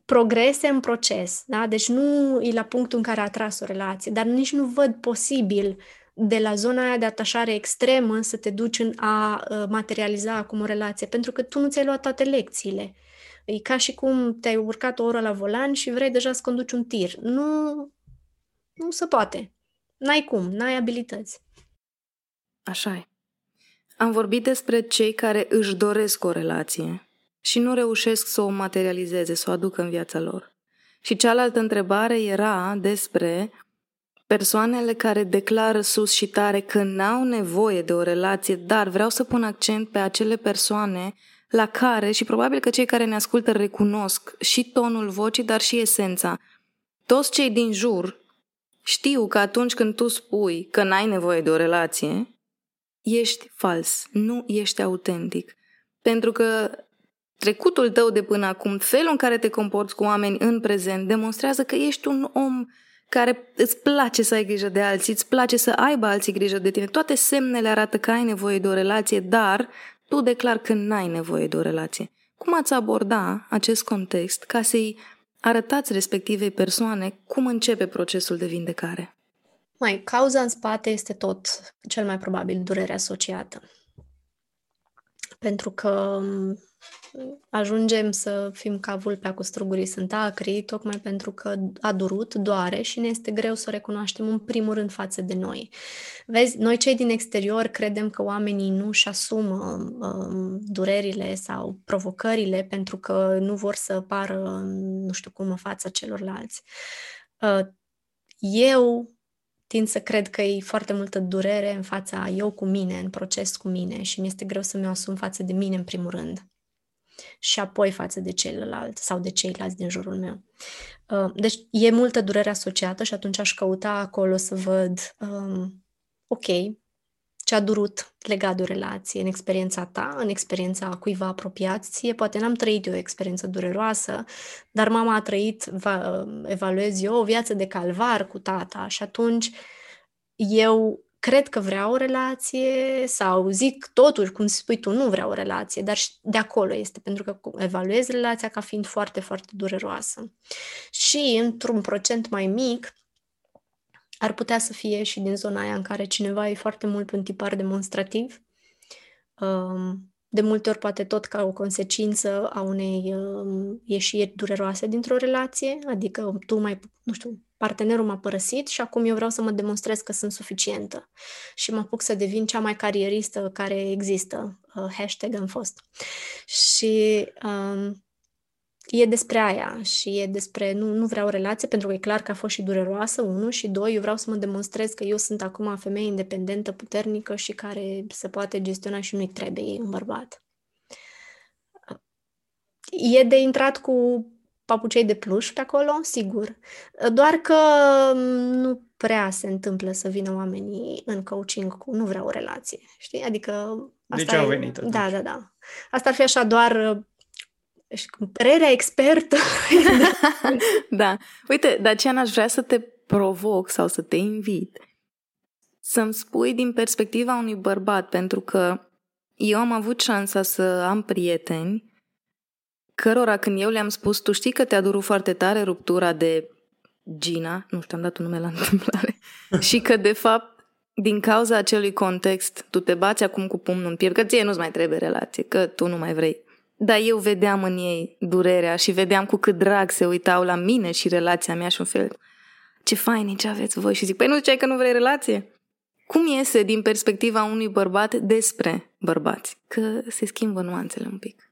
progrese în proces, da? Deci nu e la punctul în care a tras o relație, dar nici nu văd posibil de la zona aia de atașare extremă să te duci în a uh, materializa acum o relație, pentru că tu nu ți-ai luat toate lecțiile. E ca și cum te-ai urcat o oră la volan și vrei deja să conduci un tir. Nu, nu se poate. N-ai cum, n-ai abilități. Așa e. Am vorbit despre cei care își doresc o relație și nu reușesc să o materializeze, să o aducă în viața lor. Și cealaltă întrebare era despre persoanele care declară sus și tare că n-au nevoie de o relație, dar vreau să pun accent pe acele persoane la care, și probabil că cei care ne ascultă recunosc și tonul vocii, dar și esența. Toți cei din jur știu că atunci când tu spui că n-ai nevoie de o relație, ești fals, nu ești autentic. Pentru că trecutul tău de până acum, felul în care te comporți cu oameni în prezent, demonstrează că ești un om care îți place să ai grijă de alții, îți place să aibă alții grijă de tine. Toate semnele arată că ai nevoie de o relație, dar tu declar că n-ai nevoie de o relație. Cum ați aborda acest context ca să-i arătați respectivei persoane cum începe procesul de vindecare? Mai, cauza în spate este tot cel mai probabil durerea asociată. Pentru că ajungem să fim ca vulpea cu strugurii sunt acri, tocmai pentru că a durut, doare și ne este greu să o recunoaștem în primul rând față de noi. Vezi, noi cei din exterior credem că oamenii nu își asumă um, durerile sau provocările pentru că nu vor să pară, nu știu cum, în fața celorlalți. Uh, eu tind să cred că e foarte multă durere în fața eu cu mine, în proces cu mine și mi este greu să mi-o asum față de mine în primul rând și apoi față de celălalt sau de ceilalți din jurul meu. Uh, deci e multă durere asociată și atunci aș căuta acolo să văd, um, ok, ce a durut legat de o relație în experiența ta, în experiența cuiva apropiat ție. Poate n-am trăit eu o experiență dureroasă, dar mama a trăit, va, evaluez eu, o viață de calvar cu tata și atunci eu cred că vreau o relație sau zic totuși, cum spui tu, nu vreau o relație, dar de acolo este, pentru că evaluez relația ca fiind foarte, foarte dureroasă. Și într-un procent mai mic, ar putea să fie și din zona aia în care cineva e foarte mult pe un tipar demonstrativ, um, de multe ori poate tot ca o consecință a unei um, ieșiri dureroase dintr-o relație, adică tu mai, nu știu, partenerul m-a părăsit și acum eu vreau să mă demonstrez că sunt suficientă și mă apuc să devin cea mai carieristă care există. Uh, hashtag am fost. Și um, e despre aia și e despre nu, nu vreau relație pentru că e clar că a fost și dureroasă, unul, și doi, eu vreau să mă demonstrez că eu sunt acum o femeie independentă, puternică și care se poate gestiona și nu-i trebuie un bărbat. E de intrat cu papucei de pluș pe acolo, sigur. Doar că nu prea se întâmplă să vină oamenii în coaching cu nu vreau o relație, știi? Adică asta de ce au venit atunci? Da, da, da. Asta ar fi așa doar părerea expertă. da. Uite, de aceea n-aș vrea să te provoc sau să te invit să-mi spui din perspectiva unui bărbat, pentru că eu am avut șansa să am prieteni cărora când eu le-am spus, tu știi că te-a durut foarte tare ruptura de Gina, nu știu, am dat un nume la întâmplare, și că de fapt din cauza acelui context, tu te bați acum cu pumnul în piept, că ție nu-ți mai trebuie relație, că tu nu mai vrei. Dar eu vedeam în ei durerea și vedeam cu cât drag se uitau la mine și relația mea și un fel, ce fain ce aveți voi. Și zic, păi nu ziceai că nu vrei relație? Cum iese din perspectiva unui bărbat despre bărbați? Că se schimbă nuanțele un pic.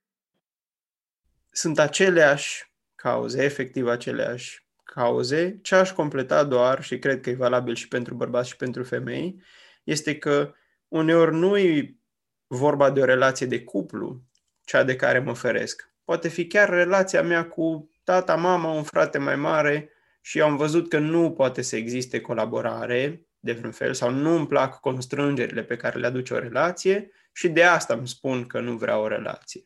Sunt aceleași cauze, efectiv aceleași cauze. Ce aș completa doar, și cred că e valabil și pentru bărbați și pentru femei, este că uneori nu e vorba de o relație de cuplu, cea de care mă feresc. Poate fi chiar relația mea cu tata, mama, un frate mai mare și am văzut că nu poate să existe colaborare de vreun fel sau nu îmi plac constrângerile pe care le aduce o relație și de asta îmi spun că nu vreau o relație.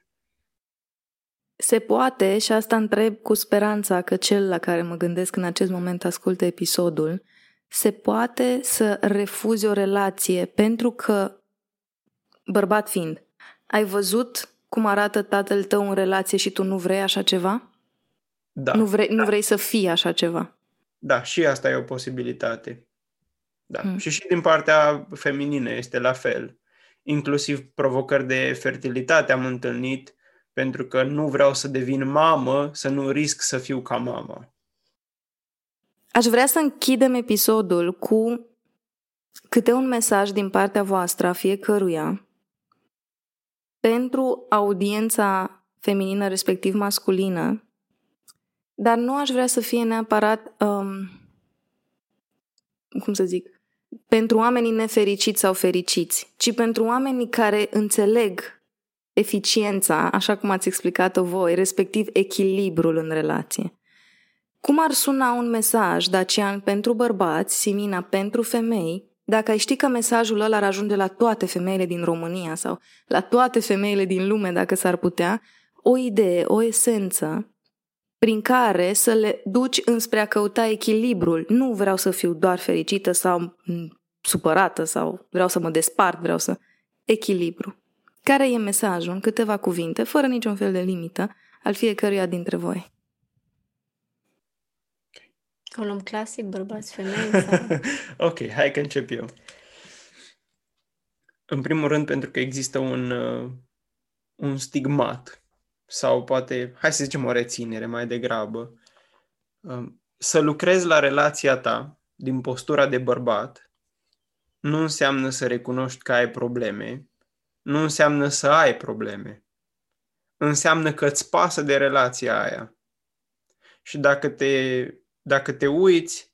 Se poate, și asta întreb cu speranța că cel la care mă gândesc în acest moment ascultă episodul, se poate să refuzi o relație pentru că, bărbat fiind, ai văzut cum arată tatăl tău în relație și tu nu vrei așa ceva? Da. Nu vrei, da. nu vrei să fii așa ceva? Da, și asta e o posibilitate. Da. Hmm. Și și din partea feminină este la fel. Inclusiv provocări de fertilitate am întâlnit pentru că nu vreau să devin mamă, să nu risc să fiu ca mama. Aș vrea să închidem episodul cu câte un mesaj din partea voastră a fiecăruia pentru audiența feminină, respectiv masculină, dar nu aș vrea să fie neapărat, um, cum să zic, pentru oamenii nefericiți sau fericiți, ci pentru oamenii care înțeleg eficiența, așa cum ați explicat-o voi, respectiv echilibrul în relație. Cum ar suna un mesaj, Dacian, pentru bărbați, Simina, pentru femei, dacă ai ști că mesajul ăla ar ajunge la toate femeile din România sau la toate femeile din lume, dacă s-ar putea, o idee, o esență prin care să le duci înspre a căuta echilibrul. Nu vreau să fiu doar fericită sau supărată sau vreau să mă despart, vreau să... Echilibru. Care e mesajul în câteva cuvinte, fără niciun fel de limită, al fiecăruia dintre voi? O luăm clasic, bărbați, femei? Sau... ok, hai că încep eu. În primul rând pentru că există un, uh, un stigmat sau poate, hai să zicem o reținere mai degrabă, um, să lucrezi la relația ta din postura de bărbat nu înseamnă să recunoști că ai probleme, nu înseamnă să ai probleme. Înseamnă că îți pasă de relația aia. Și dacă te, dacă te uiți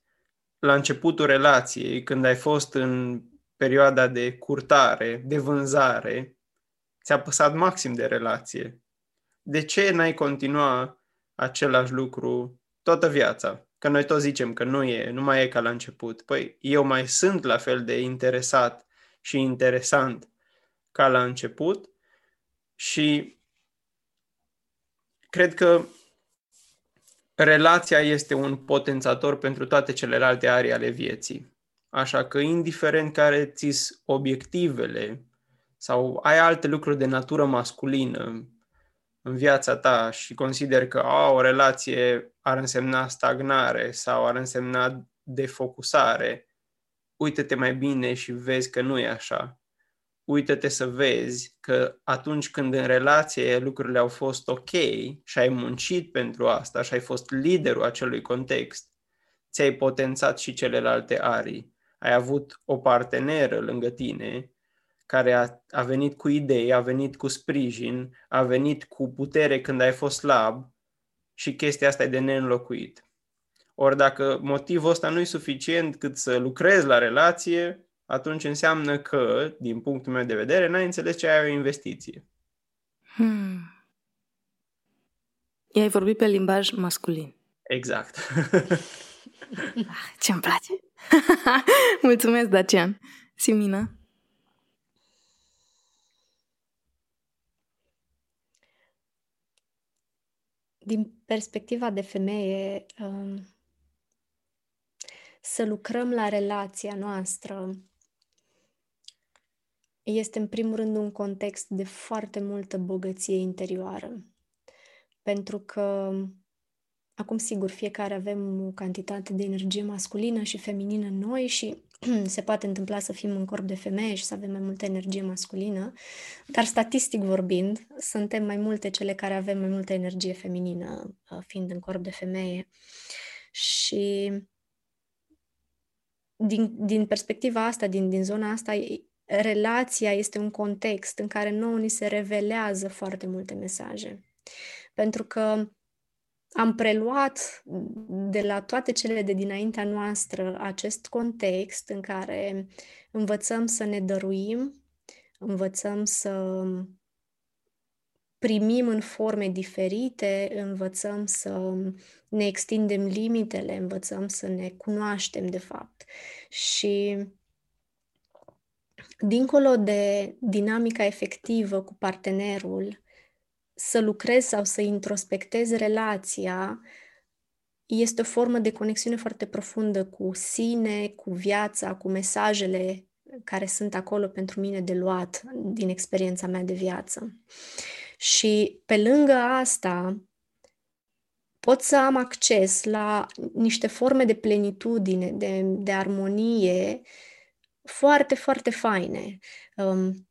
la începutul relației, când ai fost în perioada de curtare, de vânzare, ți-a păsat maxim de relație de ce n-ai continua același lucru toată viața? Că noi toți zicem că nu e, nu mai e ca la început. Păi eu mai sunt la fel de interesat și interesant ca la început și cred că relația este un potențator pentru toate celelalte arii ale vieții. Așa că, indiferent care ți obiectivele sau ai alte lucruri de natură masculină, în viața ta și consider că a, o relație ar însemna stagnare sau ar însemna defocusare, uită-te mai bine și vezi că nu e așa. Uită-te să vezi că atunci când în relație lucrurile au fost ok și ai muncit pentru asta și ai fost liderul acelui context, ți-ai potențat și celelalte arii. Ai avut o parteneră lângă tine care a, a venit cu idei, a venit cu sprijin, a venit cu putere când ai fost slab și chestia asta e de neînlocuit. Ori dacă motivul ăsta nu e suficient cât să lucrezi la relație, atunci înseamnă că, din punctul meu de vedere, n-ai înțeles ce ai o investiție. Hmm. I-ai vorbit pe limbaj masculin. Exact. Ah, ce-mi place! Mulțumesc, Dacian! Simina? Din perspectiva de femeie, um, să lucrăm la relația noastră este în primul rând un context de foarte multă bogăție interioară. Pentru că acum, sigur, fiecare avem o cantitate de energie masculină și feminină în noi și se poate întâmpla să fim în corp de femeie și să avem mai multă energie masculină, dar statistic vorbind, suntem mai multe cele care avem mai multă energie feminină uh, fiind în corp de femeie. Și din, din perspectiva asta, din, din zona asta, relația este un context în care nouă ni se revelează foarte multe mesaje. Pentru că am preluat de la toate cele de dinaintea noastră acest context în care învățăm să ne dăruim, învățăm să primim în forme diferite, învățăm să ne extindem limitele, învățăm să ne cunoaștem de fapt. Și dincolo de dinamica efectivă cu partenerul, să lucrezi sau să introspectezi relația este o formă de conexiune foarte profundă cu sine, cu viața, cu mesajele care sunt acolo pentru mine de luat din experiența mea de viață. Și pe lângă asta, pot să am acces la niște forme de plenitudine, de, de armonie foarte, foarte faine. Um,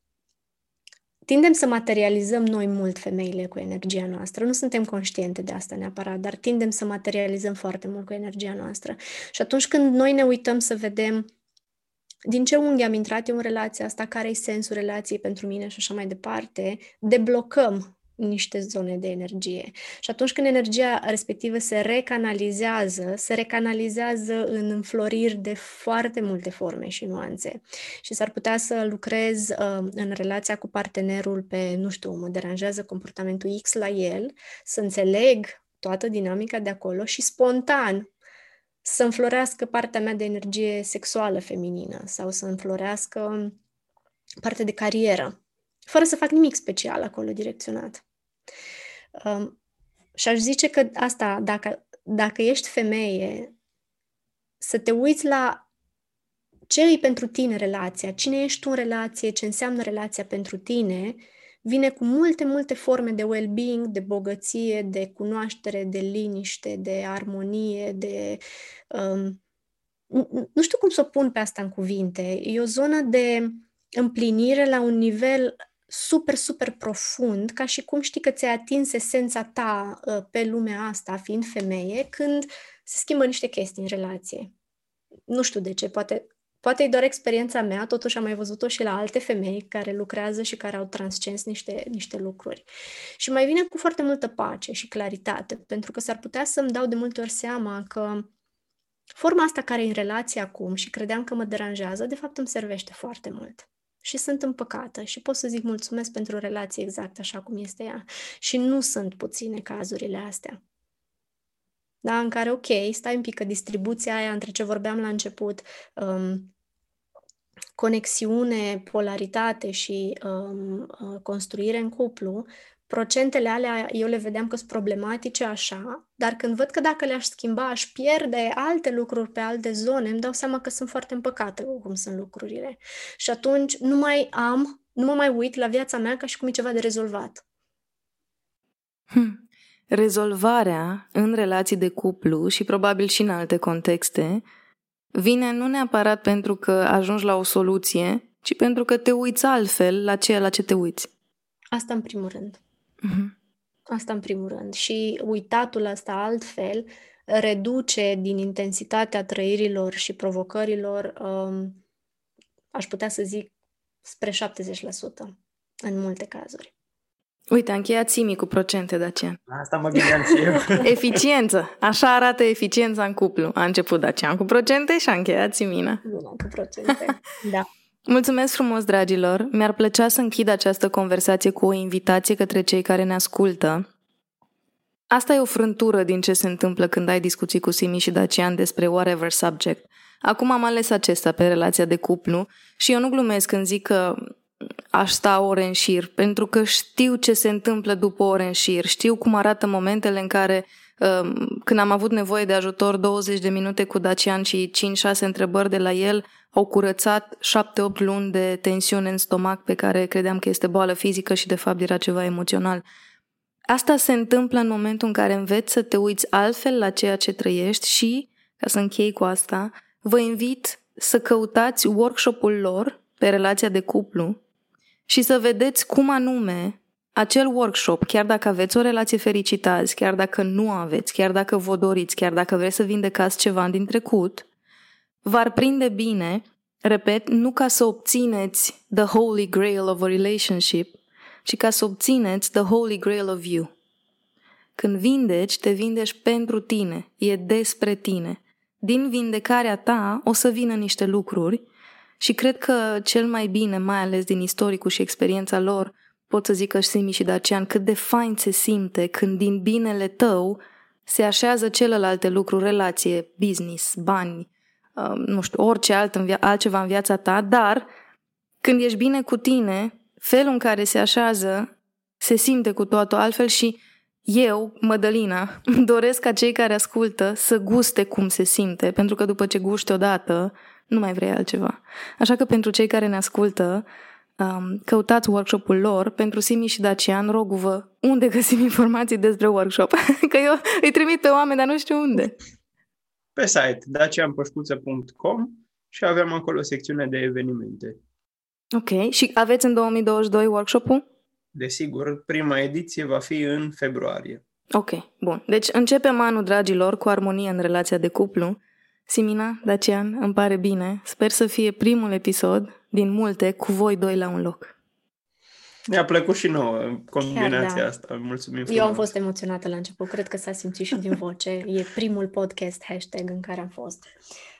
tindem să materializăm noi mult femeile cu energia noastră. Nu suntem conștiente de asta neapărat, dar tindem să materializăm foarte mult cu energia noastră. Și atunci când noi ne uităm să vedem din ce unghi am intrat eu în relația asta, care e sensul relației pentru mine și așa mai departe, deblocăm niște zone de energie. Și atunci când energia respectivă se recanalizează, se recanalizează în înfloriri de foarte multe forme și nuanțe. Și s-ar putea să lucrez uh, în relația cu partenerul pe, nu știu, mă deranjează comportamentul X la el, să înțeleg toată dinamica de acolo și spontan să înflorească partea mea de energie sexuală feminină sau să înflorească partea de carieră fără să fac nimic special acolo direcționat. Um, și aș zice că asta, dacă, dacă ești femeie, să te uiți la ce e pentru tine relația, cine ești tu în relație, ce înseamnă relația pentru tine, vine cu multe, multe forme de well-being, de bogăție, de cunoaștere, de liniște, de armonie, de... Um, nu știu cum să o pun pe asta în cuvinte. E o zonă de împlinire la un nivel super, super profund, ca și cum știi că ți-ai atins esența ta uh, pe lumea asta, fiind femeie, când se schimbă niște chestii în relație. Nu știu de ce, poate, poate e doar experiența mea, totuși am mai văzut-o și la alte femei care lucrează și care au transcens niște, niște lucruri. Și mai vine cu foarte multă pace și claritate, pentru că s-ar putea să-mi dau de multe ori seama că forma asta care e în relație acum și credeam că mă deranjează, de fapt îmi servește foarte mult și sunt împăcată și pot să zic mulțumesc pentru relație exact așa cum este ea. Și nu sunt puține cazurile astea. Da, în care, ok, stai un pic că distribuția aia între ce vorbeam la început, um, conexiune, polaritate și um, uh, construire în cuplu, procentele alea eu le vedeam că sunt problematice așa, dar când văd că dacă le-aș schimba aș pierde alte lucruri pe alte zone, îmi dau seama că sunt foarte împăcate cu cum sunt lucrurile. Și atunci nu mai am, nu mă mai uit la viața mea ca și cum e ceva de rezolvat. Hmm. Rezolvarea în relații de cuplu și probabil și în alte contexte vine nu neapărat pentru că ajungi la o soluție, ci pentru că te uiți altfel la ceea la ce te uiți. Asta în primul rând. Uh-huh. Asta în primul rând. Și uitatul ăsta altfel reduce din intensitatea trăirilor și provocărilor, um, aș putea să zic, spre 70% în multe cazuri. Uite, a încheiat Simi cu procente, Dacian. Asta mă gândeam și eu. Eficiență. Așa arată eficiența în cuplu. A început Dacian cu procente și a încheiat Simina. Bine, cu procente, da. Mulțumesc frumos, dragilor! Mi-ar plăcea să închid această conversație cu o invitație către cei care ne ascultă. Asta e o frântură din ce se întâmplă când ai discuții cu Simi și Dacian despre whatever subject. Acum am ales acesta pe relația de cuplu și eu nu glumesc când zic că aș sta ore în șir, pentru că știu ce se întâmplă după ore în șir, știu cum arată momentele în care um, când am avut nevoie de ajutor 20 de minute cu Dacian și 5-6 întrebări de la el, au curățat 7-8 luni de tensiune în stomac pe care credeam că este boală fizică și de fapt era ceva emoțional. Asta se întâmplă în momentul în care înveți să te uiți altfel la ceea ce trăiești și, ca să închei cu asta, vă invit să căutați workshop-ul lor pe relația de cuplu și să vedeți cum anume acel workshop, chiar dacă aveți o relație fericită azi, chiar dacă nu aveți, chiar dacă vă doriți, chiar dacă vreți să vindecați ceva din trecut, v-ar prinde bine, repet, nu ca să obțineți the holy grail of a relationship, ci ca să obțineți the holy grail of you. Când vindeci, te vindeci pentru tine, e despre tine. Din vindecarea ta o să vină niște lucruri și cred că cel mai bine, mai ales din istoricul și experiența lor, pot să zică Simi și Dacian cât de fain se simte când din binele tău se așează celelalte lucruri, relație, business, bani, um, nu știu, orice alt în via- altceva în viața ta, dar când ești bine cu tine, felul în care se așează se simte cu totul altfel și eu, Mădălina, doresc ca cei care ascultă să guste cum se simte, pentru că după ce guști odată, nu mai vrei altceva. Așa că pentru cei care ne ascultă, um, căutați workshopul lor. Pentru Simi și Dacian, rog-vă, unde găsim informații despre workshop? că eu îi trimit pe oameni, dar nu știu unde. Pe site dacianpășcuță.com și avem acolo secțiune de evenimente. Ok. Și aveți în 2022 workshop-ul? Desigur, prima ediție va fi în februarie. Ok, bun. Deci începem anul, dragilor, cu armonie în relația de cuplu. Simina, Dacian, îmi pare bine. Sper să fie primul episod din multe cu voi doi la un loc. Ne-a plăcut și nouă combinația Chiar, da. asta. Mulțumim Eu frumos. am fost emoționată la început, cred că s-a simțit și din voce. E primul podcast hashtag în care am fost.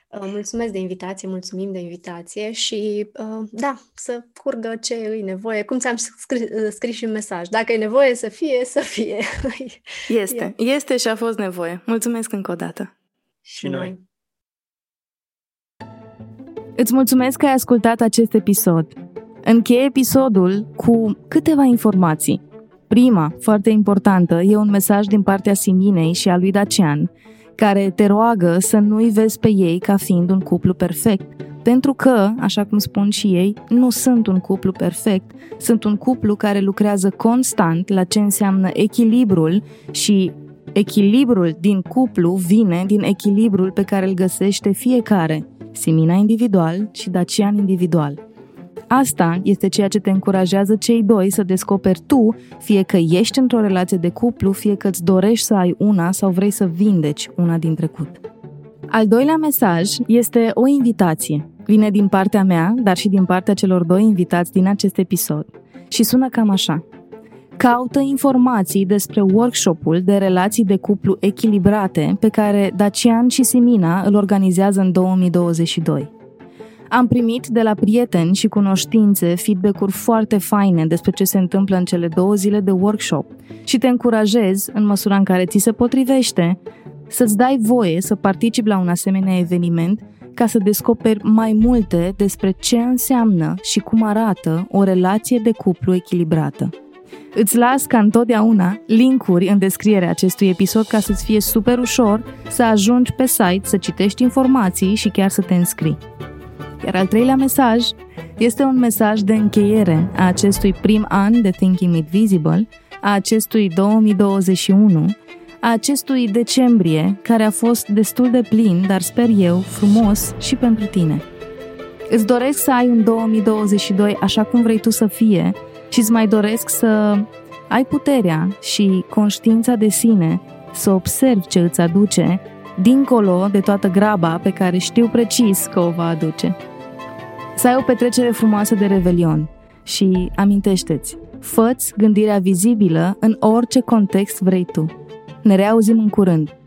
Uh, Mulțumesc de invitație, mulțumim de invitație și uh, da, să curgă ce îi nevoie. Cum ți-am scris, uh, scris și un mesaj. Dacă e nevoie să fie, să fie. Este, este și a fost nevoie. Mulțumesc încă o dată. Și noi. Îți mulțumesc că ai ascultat acest episod. Încheie episodul cu câteva informații. Prima, foarte importantă, e un mesaj din partea Siminei și a lui Dacian, care te roagă să nu-i vezi pe ei ca fiind un cuplu perfect, pentru că, așa cum spun și ei, nu sunt un cuplu perfect, sunt un cuplu care lucrează constant la ce înseamnă echilibrul și echilibrul din cuplu vine din echilibrul pe care îl găsește fiecare, Simina individual și Dacian individual. Asta este ceea ce te încurajează cei doi să descoperi tu, fie că ești într-o relație de cuplu, fie că îți dorești să ai una sau vrei să vindeci una din trecut. Al doilea mesaj este o invitație. Vine din partea mea, dar și din partea celor doi invitați din acest episod. Și sună cam așa. Caută informații despre workshopul de relații de cuplu echilibrate pe care Dacian și Simina îl organizează în 2022. Am primit de la prieteni și cunoștințe feedback-uri foarte faine despre ce se întâmplă în cele două zile de workshop și te încurajez, în măsura în care ți se potrivește, să-ți dai voie să participi la un asemenea eveniment ca să descoperi mai multe despre ce înseamnă și cum arată o relație de cuplu echilibrată. Îți las ca întotdeauna linkuri în descrierea acestui episod ca să-ți fie super ușor să ajungi pe site, să citești informații și chiar să te înscrii. Iar al treilea mesaj este un mesaj de încheiere a acestui prim an de Thinking Made Visible, a acestui 2021, a acestui decembrie, care a fost destul de plin, dar sper eu, frumos și pentru tine. Îți doresc să ai un 2022 așa cum vrei tu să fie și îți mai doresc să ai puterea și conștiința de sine să observi ce îți aduce dincolo de toată graba pe care știu precis că o va aduce. Să ai o petrecere frumoasă de revelion și amintește-ți, fă gândirea vizibilă în orice context vrei tu. Ne reauzim în curând!